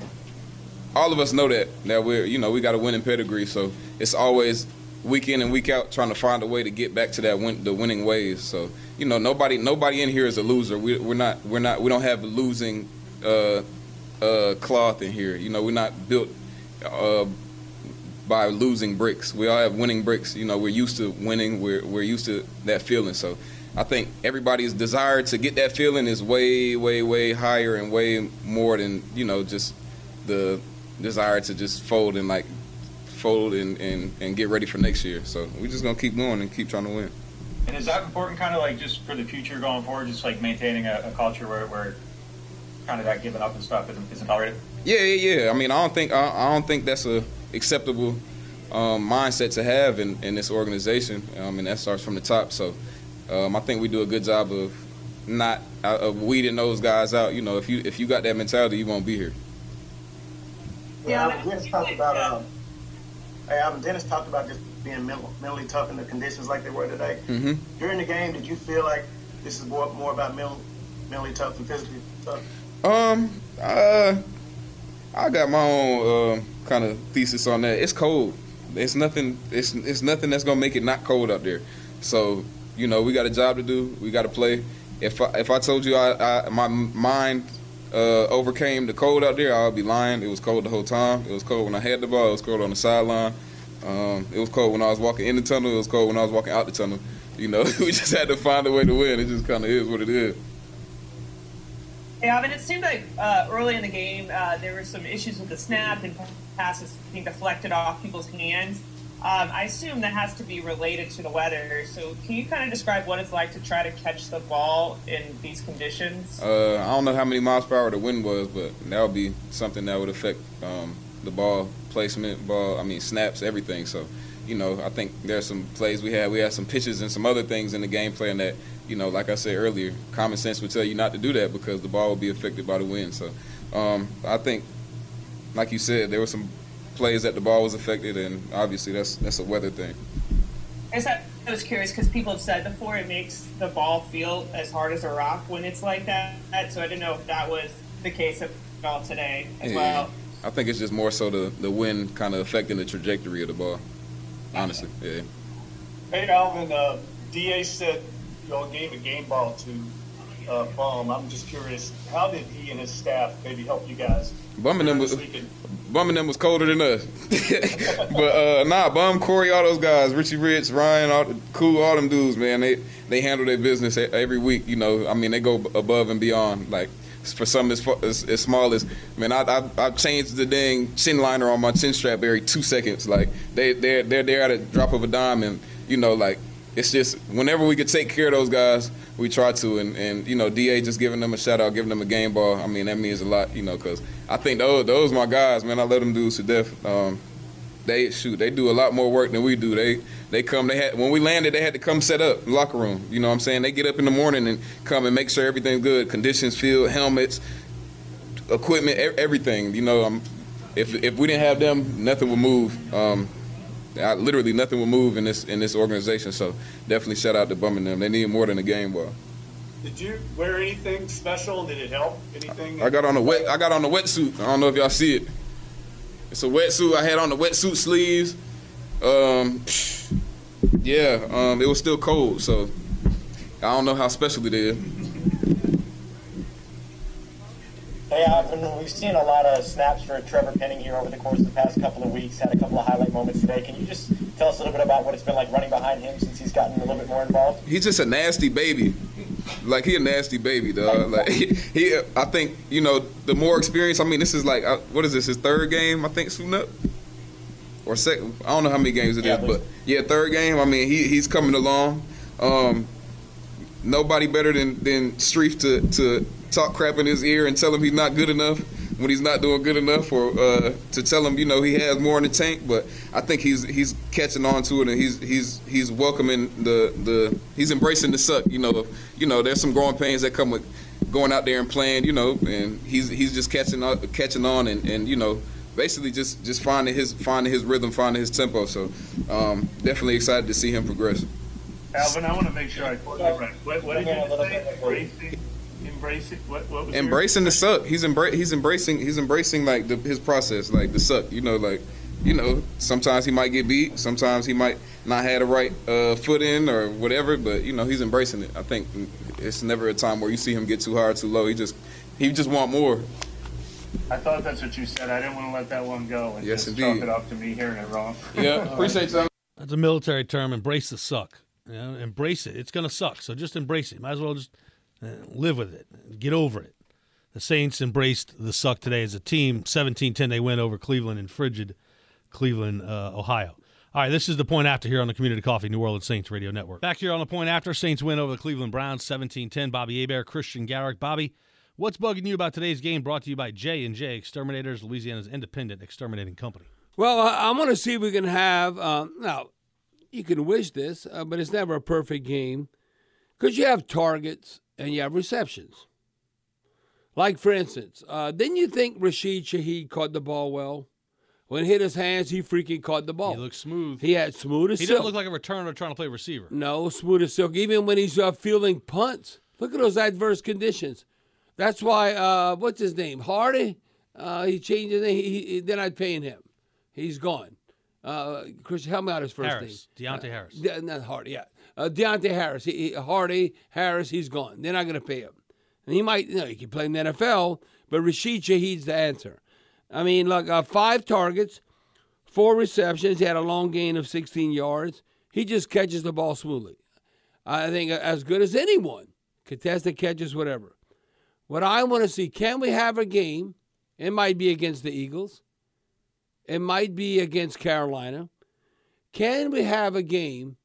all of us know that that we're you know we got a winning pedigree. So it's always week in and week out trying to find a way to get back to that win, the winning ways. So you know nobody nobody in here is a loser. We, we're not we're not we don't have a losing uh, uh, cloth in here. You know we're not built. Uh, by losing bricks. We all have winning bricks. You know, we're used to winning. We're we're used to that feeling. So I think everybody's desire to get that feeling is way, way, way higher and way more than you know just the desire to just fold and like fold and, and, and get ready for next year. So we're just gonna keep going and keep trying to win. And is that important, kind of like just for the future going forward, just like maintaining a, a culture where, where kind of that giving up and stuff isn't, isn't tolerated? Yeah, yeah, yeah. I mean, I don't think I, I don't think that's a acceptable um, mindset to have in, in this organization. Um, and that starts from the top. So um, I think we do a good job of not uh, of weeding those guys out. You know, if you if you got that mentality, you won't be here. Yeah, Alvin Dennis talked about. Um, hey, Alvin Dennis talked about just being mental, mentally tough in the conditions like they were today. Mm-hmm. During the game, did you feel like this is more, more about mental, mentally tough than physically tough? Um, uh, I got my own uh, kind of thesis on that. It's cold. It's nothing. It's it's nothing that's gonna make it not cold up there. So you know, we got a job to do. We got to play. If I, if I told you I, I my mind uh, overcame the cold out there, I'll be lying. It was cold the whole time. It was cold when I had the ball. It was cold on the sideline. Um, it was cold when I was walking in the tunnel. It was cold when I was walking out the tunnel. You know, *laughs* we just had to find a way to win. It just kind of is what it is. Yeah, I mean, it seemed like uh, early in the game uh, there were some issues with the snap and passes being deflected off people's hands. Um, I assume that has to be related to the weather. So, can you kind of describe what it's like to try to catch the ball in these conditions? Uh, I don't know how many miles per hour the wind was, but that would be something that would affect um, the ball placement, ball. I mean, snaps, everything. So, you know, I think there's some plays we had. We had some pitches and some other things in the game plan that, you know, like I said earlier, common sense would tell you not to do that because the ball would be affected by the wind. So, um, I think, like you said, there were some plays that the ball was affected, and obviously that's that's a weather thing. I was curious because people have said before it makes the ball feel as hard as a rock when it's like that. So I didn't know if that was the case at all today as Yeah. well. I think it's just more so the the wind kind of affecting the trajectory of the ball. Honestly, yeah. Hey, Alvin, uh, DA said y'all gave a game ball to uh, Bum. I'm just curious, how did he and his staff maybe help you guys? Bumming them was bumming them was colder than us. *laughs* but uh, nah, bum Corey, all those guys, Richie Rich, Ryan, all the, cool, all them dudes, man. They they handle their business every week. You know, I mean, they go above and beyond. Like for something as, fu- as, as small as man, I, I I changed the dang chin liner on my chin strap every two seconds. Like they they're they're there at a drop of a dime, and you know, like it's just whenever we could take care of those guys, we try to. And, and you know, Da just giving them a shout out, giving them a game ball. I mean, that means a lot, you know, because I think those those my guys, man. I let them do to death. Um, they shoot, they do a lot more work than we do. They they come, they had when we landed, they had to come set up locker room. You know what I'm saying? They get up in the morning and come and make sure everything's good, conditions, field, helmets, equipment, everything. You know, um, if if we didn't have them, nothing would move. Um, I, literally nothing would move in this in this organization. So definitely shout out to Bum and them. They need more than a game ball. Did you wear anything special? Did it help? Anything? I got on a wet. I got on a wetsuit. I don't know if y'all see it. It's a wetsuit. I had on the wetsuit sleeves. Um, yeah. Um, it was still cold, so I don't know how special it is. Hey, Alvin, we've seen a lot of snaps for Trevor Penning here over the course of the past couple of weeks. Had a couple of highlight moments today. Can you just tell us a little bit about what it's been like running behind him since he's gotten a little bit more involved? He's just a nasty baby. Like he a nasty baby, dog. Like he, he I think you know the more experience. I mean, this is like uh, what is this? His third game, I think, soon up, or second. I don't know how many games it is, but yeah, third game. I mean, he he's coming along. Um, nobody better than than Streef to to talk crap in his ear and tell him he's not good enough when he's not doing good enough, or uh, to tell him you know he has more in the tank. But I think he's he's catching on to it and he's he's he's welcoming the the he's embracing the suck. You know, you know there's some growing pains that come with going out there and playing. You know, and he's he's just catching on catching on and and you know basically just just finding his finding his rhythm, finding his tempo. So um, definitely excited to see him progress. Alvin, I want to make sure I quote that right. What, what did you say? Embracing, embracing. What, what was embracing the suck. He's embra- he's embracing he's embracing like the, his process, like the suck. You know, like you know, sometimes he might get beat, sometimes he might not have the right uh, foot in or whatever, but you know, he's embracing it. I think it's never a time where you see him get too high or too low. He just he just want more. I thought that's what you said. I didn't want to let that one go. And Yes, just indeed. chalk it up to me hearing it wrong. Yeah, appreciate that. That's a military term. Embrace the suck. You know, embrace it. It's gonna suck. So just embrace it. Might as well just uh, live with it. Get over it. The Saints embraced the suck today as a team. 17-10 they win over Cleveland in frigid Cleveland, uh, Ohio. All right, this is the point after here on the Community Coffee New Orleans Saints Radio Network. Back here on the point after, Saints win over the Cleveland Browns 17-10. Bobby Hebert, Christian Garrick. Bobby, what's bugging you about today's game brought to you by J&J Exterminators, Louisiana's independent exterminating company? Well, I'm going to see if we can have. Um, now, you can wish this, uh, but it's never a perfect game because you have targets and you have receptions. Like, for instance, uh, didn't you think Rashid Shaheed caught the ball well? When it hit his hands, he freaking caught the ball. He looked smooth. He had smooth as He silk. doesn't look like a returner trying to play receiver. No, smooth as silk. Even when he's uh, fielding punts, look at those adverse conditions. That's why. Uh, what's his name? Hardy. Uh, he changed his name. He, he, they're not paying him. He's gone. Uh, Chris, help me out his first Harris, name. Deonte Harris. De- not Hardy. Yeah, uh, Deonte Harris. He, he- Hardy Harris. He's gone. They're not going to pay him. And he might. You know, he can play in the NFL, but Rashid Shaheed's the answer. I mean, look, uh, five targets, four receptions. He had a long gain of 16 yards. He just catches the ball smoothly. I think as good as anyone. Contested catches, whatever. What I want to see, can we have a game? It might be against the Eagles. It might be against Carolina. Can we have a game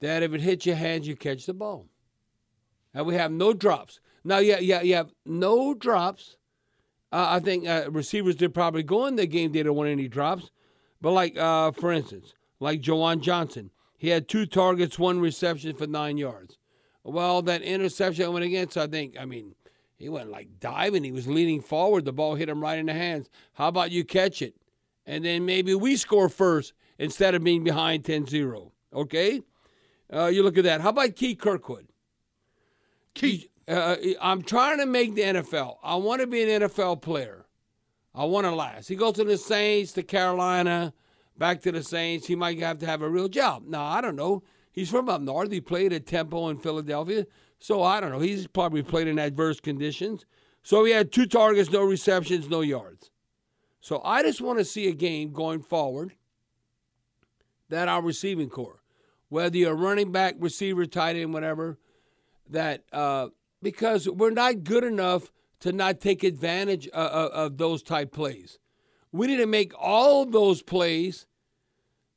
that if it hits your hands, you catch the ball? And we have no drops. Now, yeah, yeah, you have no drops. Uh, I think uh, receivers did probably go in the game. They don't want any drops. But like, uh, for instance, like Juwan Johnson, he had two targets, one reception for nine yards. Well, that interception went against. I think. I mean, he went like diving. He was leaning forward. The ball hit him right in the hands. How about you catch it, and then maybe we score first instead of being behind 10-0. Okay, uh, you look at that. How about Keith Kirkwood? Keith, uh, I'm trying to make the NFL. I want to be an NFL player. I want to last. He goes to the Saints, to Carolina, back to the Saints. He might have to have a real job. Now, I don't know. He's from up north. He played at Temple in Philadelphia. So I don't know. He's probably played in adverse conditions. So he had two targets, no receptions, no yards. So I just want to see a game going forward that our receiving core, whether you're running back, receiver, tight end, whatever, that uh, because we're not good enough to not take advantage of, of, of those type plays. We need to make all those plays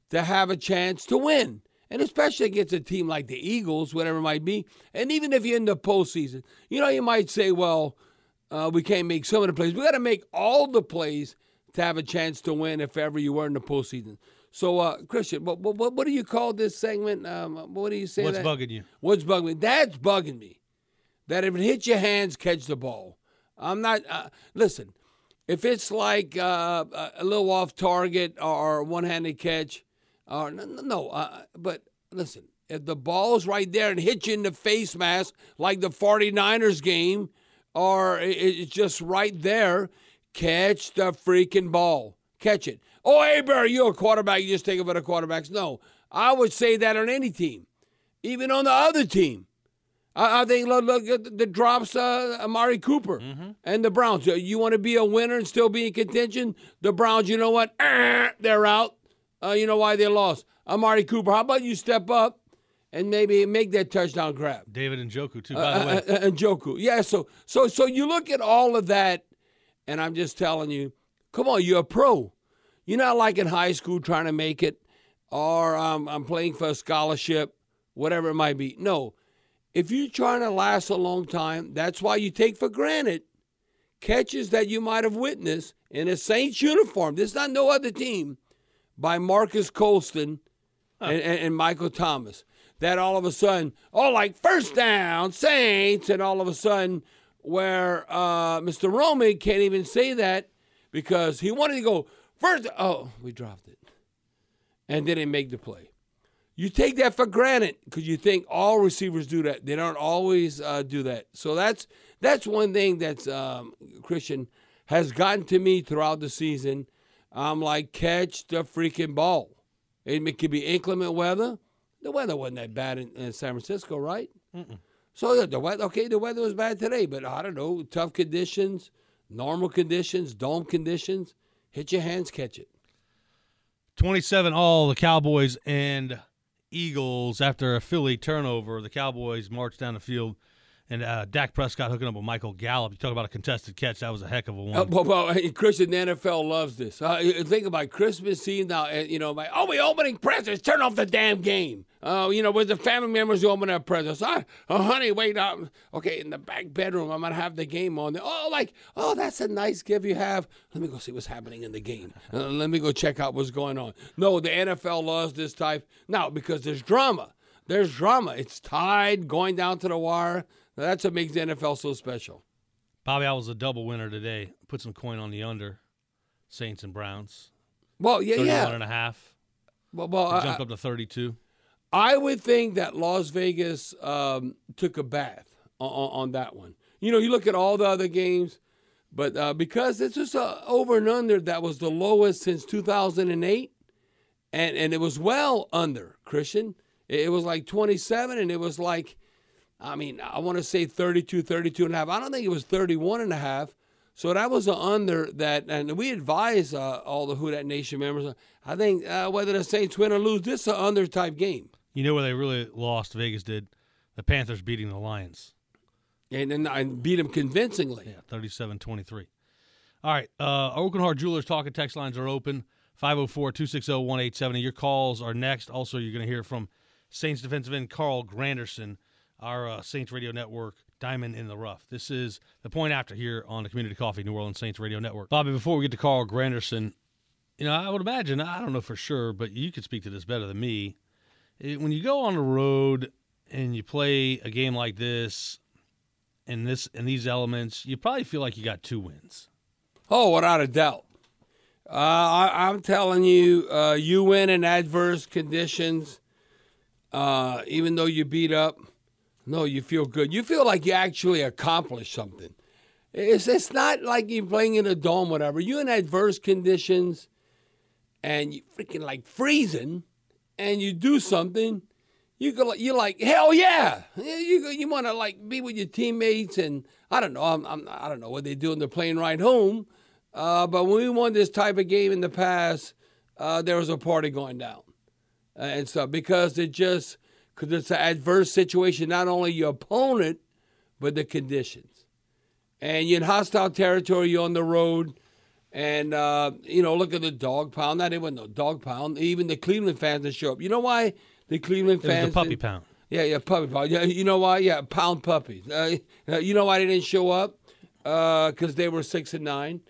to have a chance to win. And especially against a team like the Eagles, whatever it might be. And even if you're in the postseason, you know, you might say, well, uh, we can't make some of the plays. We got to make all the plays to have a chance to win if ever you were in the postseason. So, uh, Christian, what, what, what do you call this segment? Um, what do you say? What's that? bugging you? What's bugging me? That's bugging me. That if it hits your hands, catch the ball. I'm not. Uh, listen, if it's like uh, a little off target or one-handed catch, or no, no, no uh, but listen, if the ball's right there and hits you in the face mask, like the 49ers game, or it's just right there, catch the freaking ball. Catch it. Oh, hey, Barry, you're a quarterback. You just take it for the quarterbacks. No, I would say that on any team, even on the other team. I, I think look, look at the, drops uh, Amari Cooper and the Browns. Uh, You want to be a winner and still be in contention? The Browns, you know what? Eh, they're out. Uh, you know why they lost? Amari Cooper. How about you step up and maybe make that touchdown grab? David Njoku too. By the Uh, way, uh, uh, Njoku. Yeah, so so so you look at all of that, and I'm just telling you, come on, you're a pro. You're not like in high school trying to make it, or um, I'm playing for a scholarship, whatever it might be. No, if you're trying to last a long time, that's why you take for granted catches that you might have witnessed in a Saints uniform. There's not no other team by Marques Colston and, and, and Michael Thomas. That all of a sudden, oh, like first down, Saints, and all of a sudden, where uh, Mr. Roman can't even say that because he wanted to go first. Oh, we dropped it. And didn't make the play. You take that for granted because you think all receivers do that. They don't always uh, do that. So that's that's one thing that's um, Christian has gotten to me throughout the season. I'm like, catch the freaking ball. It, could be inclement weather. The weather wasn't that bad in, in San Francisco, right? So yeah, the weather, okay, the weather was bad today, but I don't know, tough conditions, normal conditions, dome conditions. Hit your hands, catch it. 27 all the Cowboys and Eagles after a Philly turnover. The Cowboys marched down the field And uh, Dak Prescott hooking up with Michael Gallup. You talk about a contested catch. That was a heck of a one. Uh, well, well, Christian, the NFL loves this. Uh, think about Christmas Eve now. uh, You know, my oh, we opening presents. Turn off the damn game. Uh, you know, with the family members who open their presents. Uh, oh, honey, wait up. Okay, in the back bedroom, I'm gonna have the game on. Oh, like, oh, that's a nice gift you have. Let me go see what's happening in the game. Uh, let me go check out what's going on. No, the NFL loves this type now because there's drama. There's drama. It's tied, going down to the wire. That's what makes the NFL so special. Bobby, I was a double winner today. Put some coin on the under. Saints and Browns. Well, yeah, 31 yeah. and a half. Well, well, I- jumped up to 32. I would think that Las Vegas um, took a bath on, on, that one. You know, you look at all the other games, but uh, because it's just a over and under that was the lowest since 2008, and and it was well under Christian. It, it was like 27, and it was like, I mean, I want to say 32, 32 and a half. I don't think it was 31 and a half. So that was an under that, and we advise uh, all the Who Dat Nation members. I think uh, whether the Saints win or lose, this is an under type game. You know where they really lost? Vegas did. The Panthers beating the Lions. and and, and beat them convincingly. Yeah, 37-23. All right, uh, Hart Jewelers talking text lines are open. 504-260-1870. Your calls are next. Also, you're going to hear from Saints defensive end Carl Granderson, our uh, Saints Radio Network diamond in the rough. This is the point after here on the Community Coffee New Orleans Saints Radio Network. Bobby, before we get to Carl Granderson, you know, I would imagine, I don't know for sure, but you could speak to this better than me. It- when you go on the road and you play a game like this and this and these elements, you probably feel like you got two wins. Oh, without a doubt. Uh, I, I'm telling you, uh, you win in adverse conditions, uh, even though you beat up. No, you feel good. You feel like you actually accomplished something. It's it's not like you're playing in a dome, whatever. You're in adverse conditions, and you freaking like freezing, and you do something. You go, you're like hell yeah. You you, want to like be with your teammates, and I don't know. I'm, I'm I don't know what they do on the plane ride home. Uh, but when we won this type of game in the past, uh, there was a party going down, uh, and stuff because it just because it's an adverse situation, not only your opponent, but the conditions. And you're in hostile territory, you're on the road, and uh, you know, look at the dog pound. Not even no dog pound. Even the Cleveland fans didn't show up. You know why the Cleveland It was fans? the puppy didn't- pound. Yeah, yeah, puppy pound. Yeah, you know why? Yeah, pound puppies. Uh, uh, you know why they didn't show up? Because they were six and nine.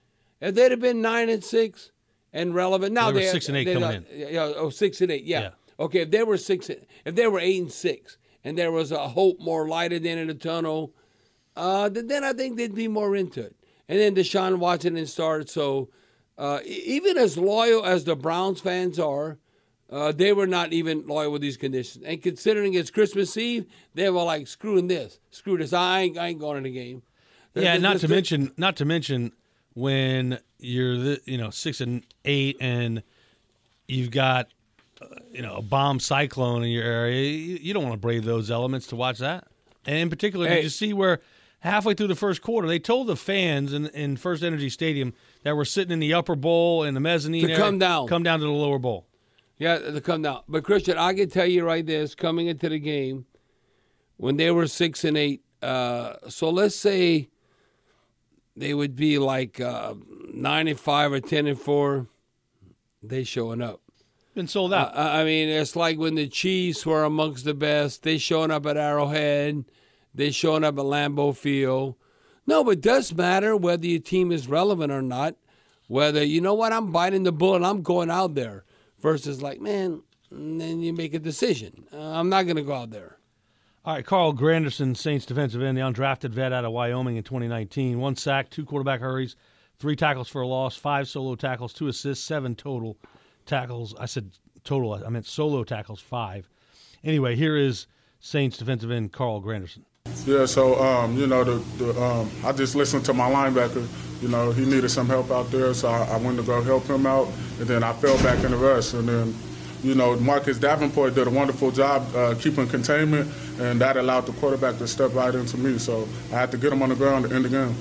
If they'd have been nine and six and relevant, now They they six and eight coming Yeah, yeah, oh, six and eight. Yeah. Okay, if they were six, if they were eight and six, and there was a hope more light at the end of the tunnel, uh, then, I think they'd be more into it. And then Deshaun Watson and started. So uh, even as loyal as the Browns fans are, uh, they were not even loyal with these conditions. And considering it's Christmas Eve, they were like, "Screwing this, screw this. I ain't, I ain't going to the game." Yeah, not to mention, not to mention when you're the, you know six and eight, and you've got you know a bomb cyclone in your area. You, you don't want to brave those elements to watch that. And in particular, Hey. did you see where halfway through the first quarter they told the fans in, in First Energy Stadium that were sitting in the upper bowl and the mezzanine To come down. come down to the lower bowl. Yeah, to come down. But Christian, I can tell you right this: coming into the game, when they were six and eight, uh, so let's say they would be like uh, nine and five or ten and four. They showing up. Been sold out. I, I mean, it's like when the Chiefs were amongst the best. They showing up at Arrowhead. They showing up at Lambeau Field. No, but it does matter whether your team is relevant or not. Whether you know what I'm biting the bullet, and I'm going out there. Versus like, man, then you make a decision. Uh, I'm not going to go out there. All right, Carl Granderson, Saints defensive end, the undrafted vet out of Wyoming in 2019. One sack, two quarterback hurries, three tackles for a loss, five solo tackles, two assists, seven total tackles. I said total, I meant solo tackles, five. Anyway, here is Saints defensive end Carl Granderson. Yeah, so um, you know, the, the um, I just listened to my linebacker. You know, he needed some help out there, so I, I went to go help him out, and then I fell back in the rush, and then. You know, Marcus Davenport did a wonderful job uh, keeping containment, and that allowed the quarterback to step right into me. So I had to get him on the ground to end the game.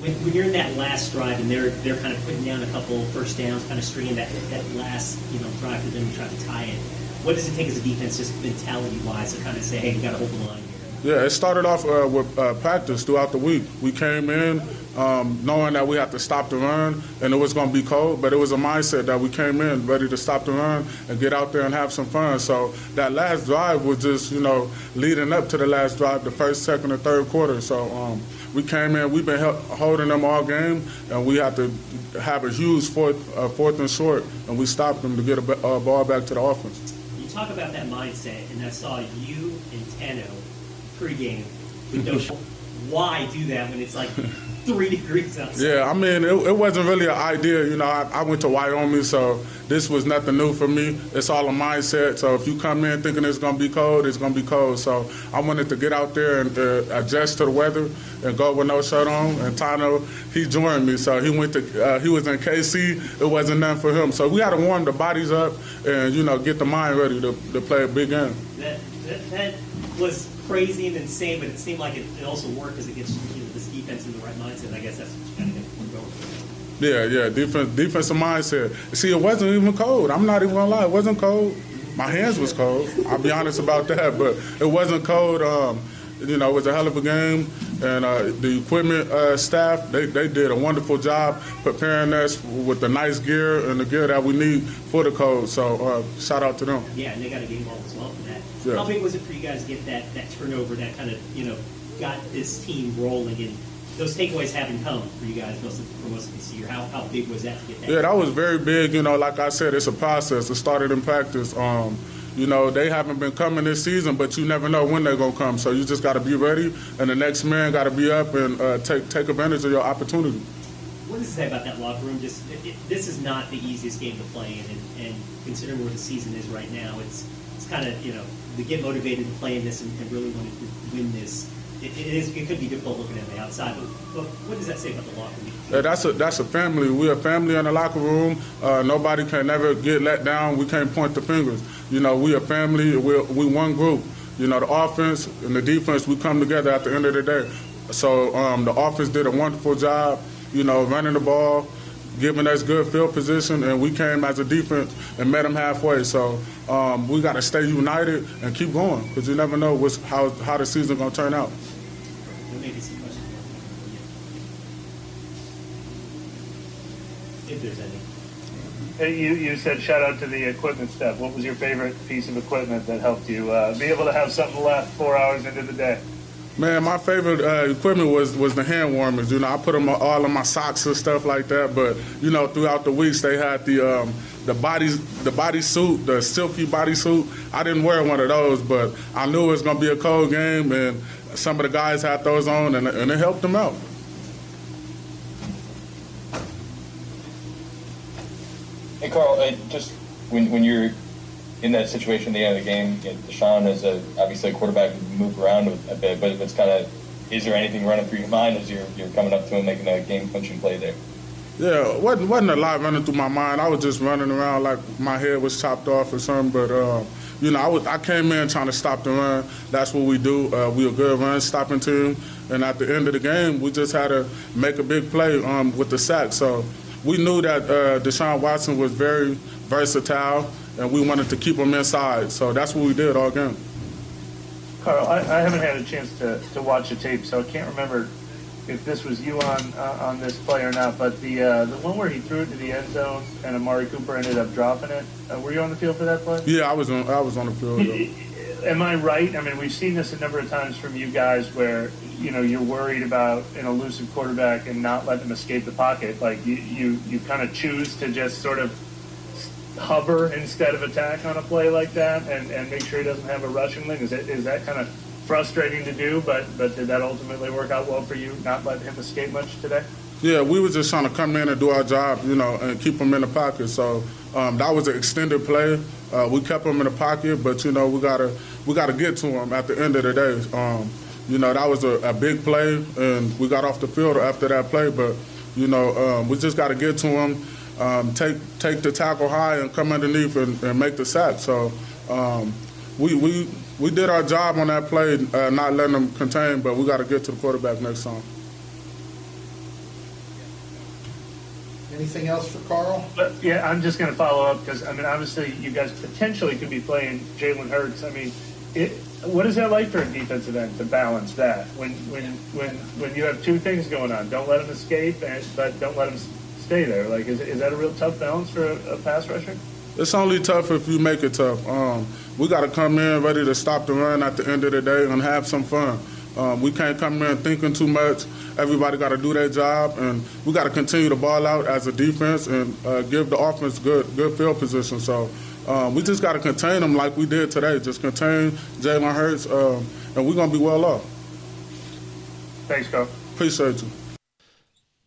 When, when you're in that last drive and they're they're kind of putting down a couple first downs, kind of stringing that that last you know drive for them to try to tie it. What does it take as a defense, just mentality wise, to kind of say, hey, we got to hold the line here? Yeah, it started off uh, with uh, practice throughout the week. We came in um, knowing that we had to stop the run and it was going to be cold, but it was a mindset that we came in ready to stop the run and get out there and have some fun. So that last drive was just, you know, leading up to the last drive, the first, second, and third quarter. So um, we came in, we've been holding them all game, and we have to have a huge fourth, uh, fourth and short, and we stopped them to get a uh, ball back to the offense. You talk about that mindset, and I saw you and Tano pregame with no. *laughs* Why do that when it's like three degrees outside? Yeah, I mean, it, it wasn't really an idea. You know, I, I, went to Wyoming, so this was nothing new for me. It's all a mindset. So if you come in thinking it's going to be cold, it's going to be cold. So I wanted to get out there and uh, adjust to the weather and go with no shirt on. And Tano, he joined me. So he went to, uh, he was in KC. It wasn't nothing for him. So we had to warm the bodies up and, you know, get the mind ready to, to play a big game. That, that, that was crazy and insane, but it seemed like it, it also worked because it gets you defense in the right mindset. I guess that's what you kind of get going. Yeah, yeah, defense, defensive mindset. See, it wasn't even cold. I'm not even gonna lie, it wasn't cold. My hands was cold. I'll be honest about that, but it wasn't cold. Um, you know, it was a hell of a game, and uh, the equipment uh, staff they, they did a wonderful job preparing us with the nice gear and the gear that we need for the cold. So uh, shout out to them. Yeah, and they got a game ball as well for that. Yeah. How big was it for you guys to get that that turnover that kind of you know got this team rolling and those takeaways haven't come for you guys most of, for most of this year. How, how big was that to get that? Yeah, that was very big. You know, like I said, it's a process. It started in practice. Um, you know, they haven't been coming this season, but you never know when they're gonna come. So you just got to be ready, and the next man got to be up and uh, take take advantage of your opportunity. What does it say about that locker room? Just it, it, this is not the easiest game to play in, and, and considering where the season is right now, it's it's kind of you know to get motivated to play in this and, and really want to win this. It, it is. It could be difficult looking at the outside, but, but what does that say about the locker room? Yeah, that's a that's a family. We're a family in the locker room. Uh, nobody can never get let down. We can't point the fingers. You know, we a family. We're we one group. You know, the offense and the defense. We come together at the end of the day. So um, the offense did a wonderful job. You know, running the ball, giving us good field position, and we came as a defense and met them halfway. So um, we got to stay united and keep going because you never know how how the season gonna turn out. If there's any. You, you said shout out to the equipment staff. What was your favorite piece of equipment that helped you uh, be able to have something left four hours into the day? Man, my favorite uh, equipment was was the hand warmers. You know, I put them all in my socks and stuff like that. But you know, throughout the weeks they had the um, the bodies the body suit, the silky body suit. I didn't wear one of those, but I knew it was gonna be a cold game, and some of the guys had those on, and, and it helped them out. Uh, just when, when you're in that situation at the end of the game, you know, Deshaun is a, obviously a quarterback who move around a bit, but it's kind of, is there anything running through your mind as you're, you're coming up to him making a game clinching play there? Yeah, wasn't wasn't a lot running through my mind. I was just running around like my head was chopped off or something. But uh, you know, I was I came in trying to stop the run. That's what we do. Uh, we a good run stopping team. And at the end of the game, we just had to make a big play um, with the sack. So we knew that uh, Deshaun Watson was very versatile, and we wanted to keep him inside. So that's what we did all game. Carl, I, I haven't had a chance to, to watch the tape, so I can't remember if this was you on uh, on this play or not. But the uh, the one where he threw it to the end zone and Amari Cooper ended up dropping it. Uh, were you on the field for that play? Yeah, I was on. I was on the field. Am I right? I mean, we've seen this a number of times from you guys where you know you're worried about an elusive quarterback and not let them escape the pocket. Like you you, you kind of choose to just sort of hover instead of attack on a play like that and, and make sure he doesn't have a rushing lane. Is that is that kind of frustrating to do? But but did that ultimately work out well for you? Not let him escape much today. Yeah, we were just trying to come in and do our job, you know, and keep him in the pocket. So um, that was an extended play. Uh, we kept him in the pocket, but you know we gotta we gotta get to him at the end of the day. Um, you know that was a, a, big play, and we got off the field after that play. But you know um, we just got to get to him, um, take take the tackle high, and come underneath and, and make the sack. So um, we we we did our job on that play, uh, not letting them contain. But we got to get to the quarterback next time. Anything else for Carl? But, yeah, I'm just going to follow up because I mean, obviously, you guys potentially could be playing Jalen Hurts. I mean, it, what is that like for a defensive end to balance that when when when when you have two things going on? Don't let him escape, and, but don't let him stay there. Like, is, is that a real tough balance for a, a pass rusher? It's only tough if you make it tough. Um, we got to come in ready to stop the run at the end of the day and have some fun. Um, we can't come in thinking too much. Everybody got to do their job, and we got to continue to ball out as a defense and uh, give the offense good good field position. So um, we just got to contain them like we did today. Just contain Jalen Hurts, um, and we're gonna be well off. Thanks, Carl. Appreciate you.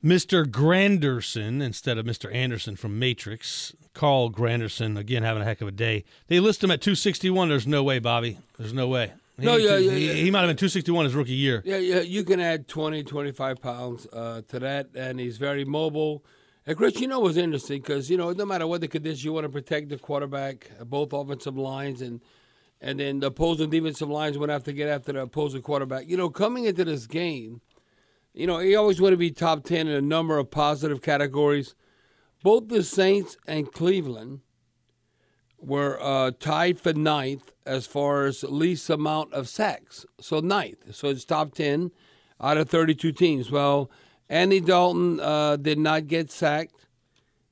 Mr. Granderson instead of Mr. Anderson from Matrix. Carl Granderson, again, having a heck of a day. They list him at 261. There's no way, Bobby. There's no way. He, No, yeah, he, yeah, yeah. he might have been 261 his rookie year. Yeah, yeah, you can add 20, 25 pounds uh, to that, and he's very mobile. And Chris, you know what's interesting because you know no matter what the condition, you want to protect the quarterback, both offensive lines, and and then the opposing defensive lines would have to get after the opposing quarterback. You know, coming into this game, you know, you always want to be top ten in a number of positive categories. Both the Saints and Cleveland were uh, tied for ninth as far as least amount of sacks. So ninth. So it's top 10 out of 32 teams. Well, Andy Dalton uh, did not get sacked,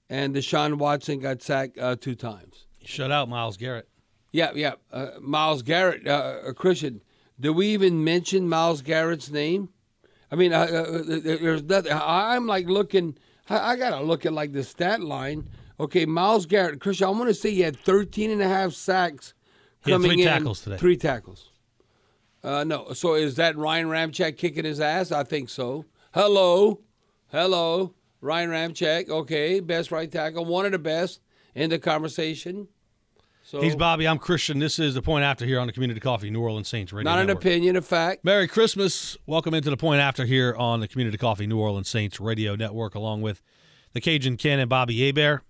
and Deshaun Watson got sacked uh, two times. Shut out Myles Garrett. Yeah, yeah. Uh, Myles Garrett, uh, uh, Christian, do we even mention Myles Garrett's name? I mean, uh, uh, there's nothing. I'm like looking, I, I got to look at like the stat line. Okay, Myles Garrett, Christian, I want to say he had 13 and a half sacks He had coming three in. tackles today. Three tackles. Uh, no, so is that Ryan Ramczyk kicking his ass? I think so. Hello, hello, Ryan Ramczyk. Okay, best right tackle, one of the best in the conversation. So He's Bobby. I'm Christian. This is the point after here on the Community Coffee New Orleans Saints Radio not an Network. opinion, a fact. Merry Christmas. Welcome into the point after here on the Community Coffee New Orleans Saints Radio Network, along with the Cajun Cannon Bobby Hebert.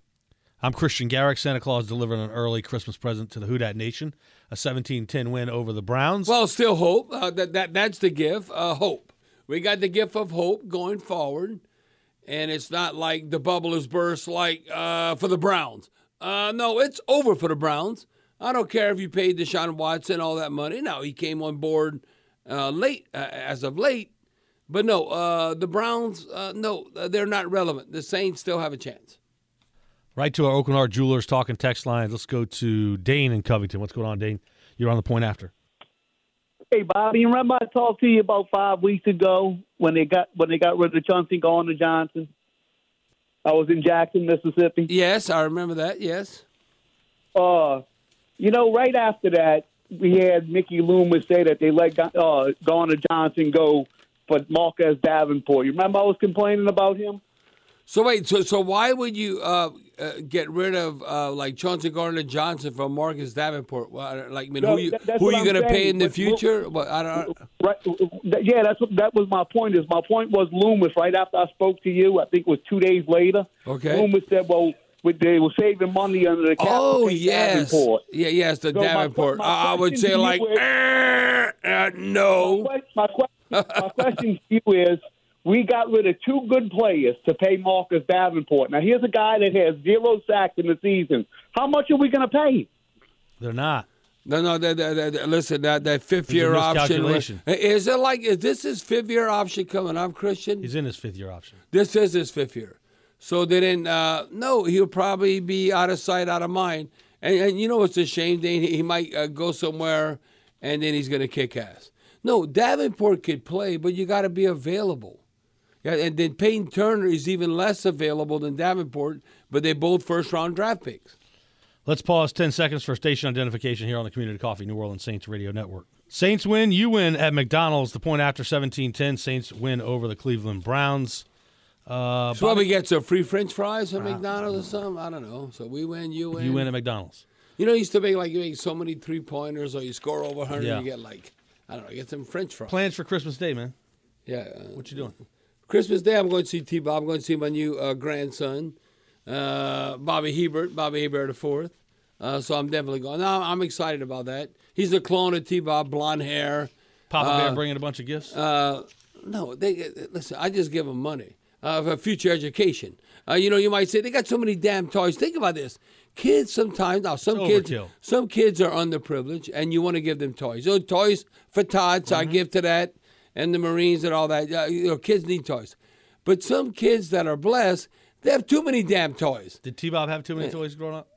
I'm Christian Garrick. Santa Claus delivered an early Christmas present to the Who Dat Nation, a 17-10 win over the Browns. Well, still hope. Uh, that, that that's the gift. Uh, hope. We got the gift of hope going forward, and it's not like the bubble has burst like uh, for the Browns. Uh, no, it's over for the Browns. I don't care if you paid Deshaun Watson all that money. Now, he came on board uh, late, uh, as of late. But no, uh, the Browns, uh, no, they're not relevant. The Saints still have a chance. Right to our Aucoin Hart Jewelers talking text lines. Let's go to Dane in Covington. What's going on, Dane? You're on the point after. Hey Bobby, remember I talked to you about five weeks ago when they got when they got rid of Chauncey Gardner Johnson? I was in Jackson, Mississippi. Yes, I remember that. Yes. Uh, you know, right after that, we had Mickey Loomis say that they let uh, Garner Johnson go for Marcus Davenport. You remember I was complaining about him? So wait, so so why would you uh, uh, get rid of uh, like Chauncey Gardner Johnson from Marcus Davenport? Well, like, I mean, No, who you that- who are you going to pay in the future? Well, I don't. Right. Yeah, that's what that was my point. Is my point was Loomis right after I spoke to you. I think it was two days later. Okay. Loomis said, "Well, with- they were saving money under the cap." Oh yes, Davenport. yeah, yes, the So Davenport. my I I would say like, is- "Eh, uh, no. My, que- my question to you is: *laughs* We got rid of two good players to pay Marcus Davenport. Now here's a guy that has zero sacks in the season. How much are we going to pay? They're not. No, no. That, that, that- that- listen, that that fifth There's a year option. Is it like is this his fifth year option coming up, Christian? He's in his fifth year option. This is his fifth year. So they didn't. Uh, no, he'll probably be out of sight, out of mind. And, and you know what's a shame, Dane? He, he might uh, go somewhere, and then he's going to kick ass. No, Davenport could play, but you got to be available. Yeah, and then Payton Turner is even less available than Davenport, but they're both first round draft picks. Let's pause 10 seconds for station identification here on the Community Coffee New Orleans Saints Radio Network. Saints win. You win at McDonald's. The point after 17 10. Saints win over the Cleveland Browns. Uh, So Bobby, we get some free French fries at McDonald's or something. I don't know. So we win, you win. you win at McDonald's. You know, you used to make like you make so many three pointers, or you score over 100, Yeah. you get like I don't know, you get some French fries. Plans for Christmas Day, man. Yeah. uh, What you doing? Christmas Day, I'm going to see T. Bob. I'm going to see my new uh, grandson, uh, Bobby Hebert, Bobby Hebert fourth. Uh, so I'm definitely going. No, I'm excited about that. He's a clone of T. Bob, blonde hair. Papa Uh, Bear bringing a bunch of gifts. Uh, no, they listen. I just give them money. uh, for future education. Uh, you know, you might say they got so many damn toys. Think about this. Kids sometimes now some kids some kids are underprivileged and you want to give them toys. So toys for Tots, so I Mm-hmm. give to that, and the Marines and all that. Uh, you know, kids need toys, but some kids that are blessed, they have too many damn toys. Did T Bob have too many toys growing up?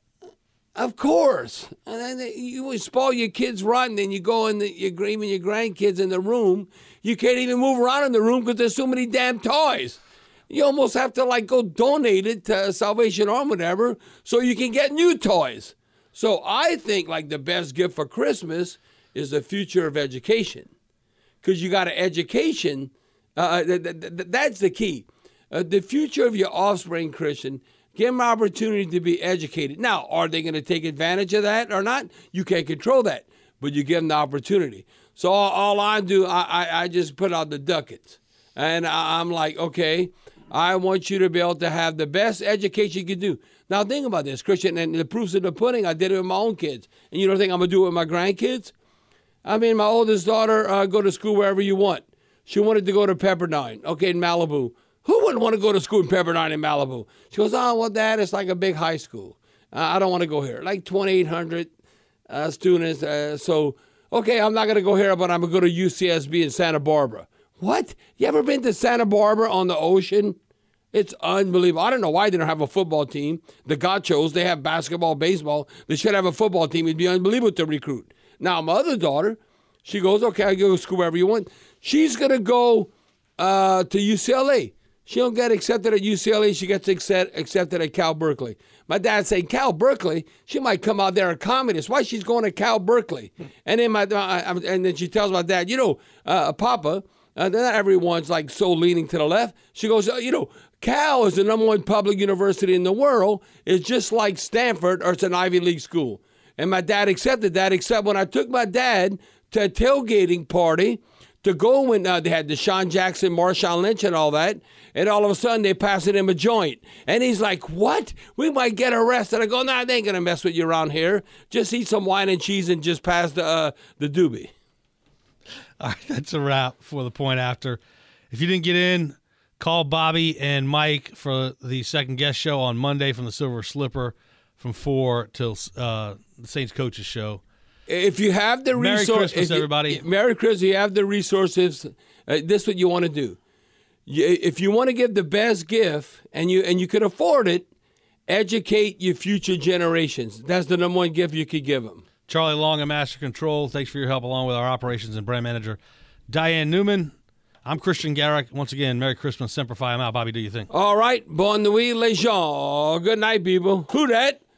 Of course. And then they- you spoil your kids rotten, and you go in the, your, even your grandkids in the room. You can't even move around in the room because there's so many damn toys. You almost have to like go donate it to Salvation Army, or whatever, so you can get new toys. So I think like the best gift for Christmas is the future of education, because you got an education. Uh, th- th- th- that's the key. Uh, the future of your offspring, Christian. Give them opportunity to be educated. Now, are they going to take advantage of that or not? You can't control that, but you give them the opportunity. So all, all I do, I, I, I just put out the ducats, and I, I'm like, okay, I want you to be able to have the best education you can do. Now think about this, Christian, and the proof's in the pudding. I did it with my own kids, and you don't think I'm gonna do it with my grandkids? I mean, my oldest daughter uh, go to school wherever you want. She wanted to go to Pepperdine, okay, in Malibu. Who wouldn't want to go to school in Pepperdine in Malibu? She goes, oh, well, Dad, it's like a big high school. Uh, I don't want to go here. Like 2,800 uh, students. Uh, so, okay, I'm not going to go here, but I'm going to go to UCSB in Santa Barbara. What? You ever been to Santa Barbara on the ocean? It's unbelievable. I don't know why they don't have a football team. The Gauchos, they have basketball, baseball. They should have a football team. It'd be unbelievable to recruit. Now, my other daughter, she goes, okay, I go to school wherever you want. She's going to go uh, to UCLA. She don't get accepted at UCLA. She gets accept, accepted at Cal Berkeley. My dad say Cal Berkeley. She might come out there a communist. Why she's going to Cal Berkeley? And then my and then she tells my dad, you know, uh, Papa, uh, not everyone's like so leaning to the left. She goes, you know, Cal is the number one public university in the world. It's just like Stanford, or it's an Ivy League school. And my dad accepted that. Except when I took my dad to a tailgating party to go when uh, they had DeSean Jackson, Marshawn Lynch, and all that. And all of a sudden, they passing him a joint. And he's like, What? We might get arrested. I go, Nah, they ain't going to mess with you around here. Just eat some wine and cheese and just pass the, uh, the doobie. All right, that's a wrap for the point after. If you didn't get in, call Bobby and Mike for the second guest show on Monday from the Silver Slipper from four till uh, the Saints coaches show. If you have the Merry resources, Christmas, everybody. Merry Christmas. You have the resources. Uh, this is what you want to do. You, if you want to give the best gift and you and you can afford it, educate your future generations. That's the number one gift you could give them. Charlie Long and Master Control, thanks for your help along with our operations and brand manager, Diane Newman. I'm Christian Garrick. Once again, Merry Christmas, Semper Fi. I'm out. Bobby, do you think? All right, bon nuit, les gens. Good night, people. Who that?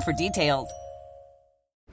for details.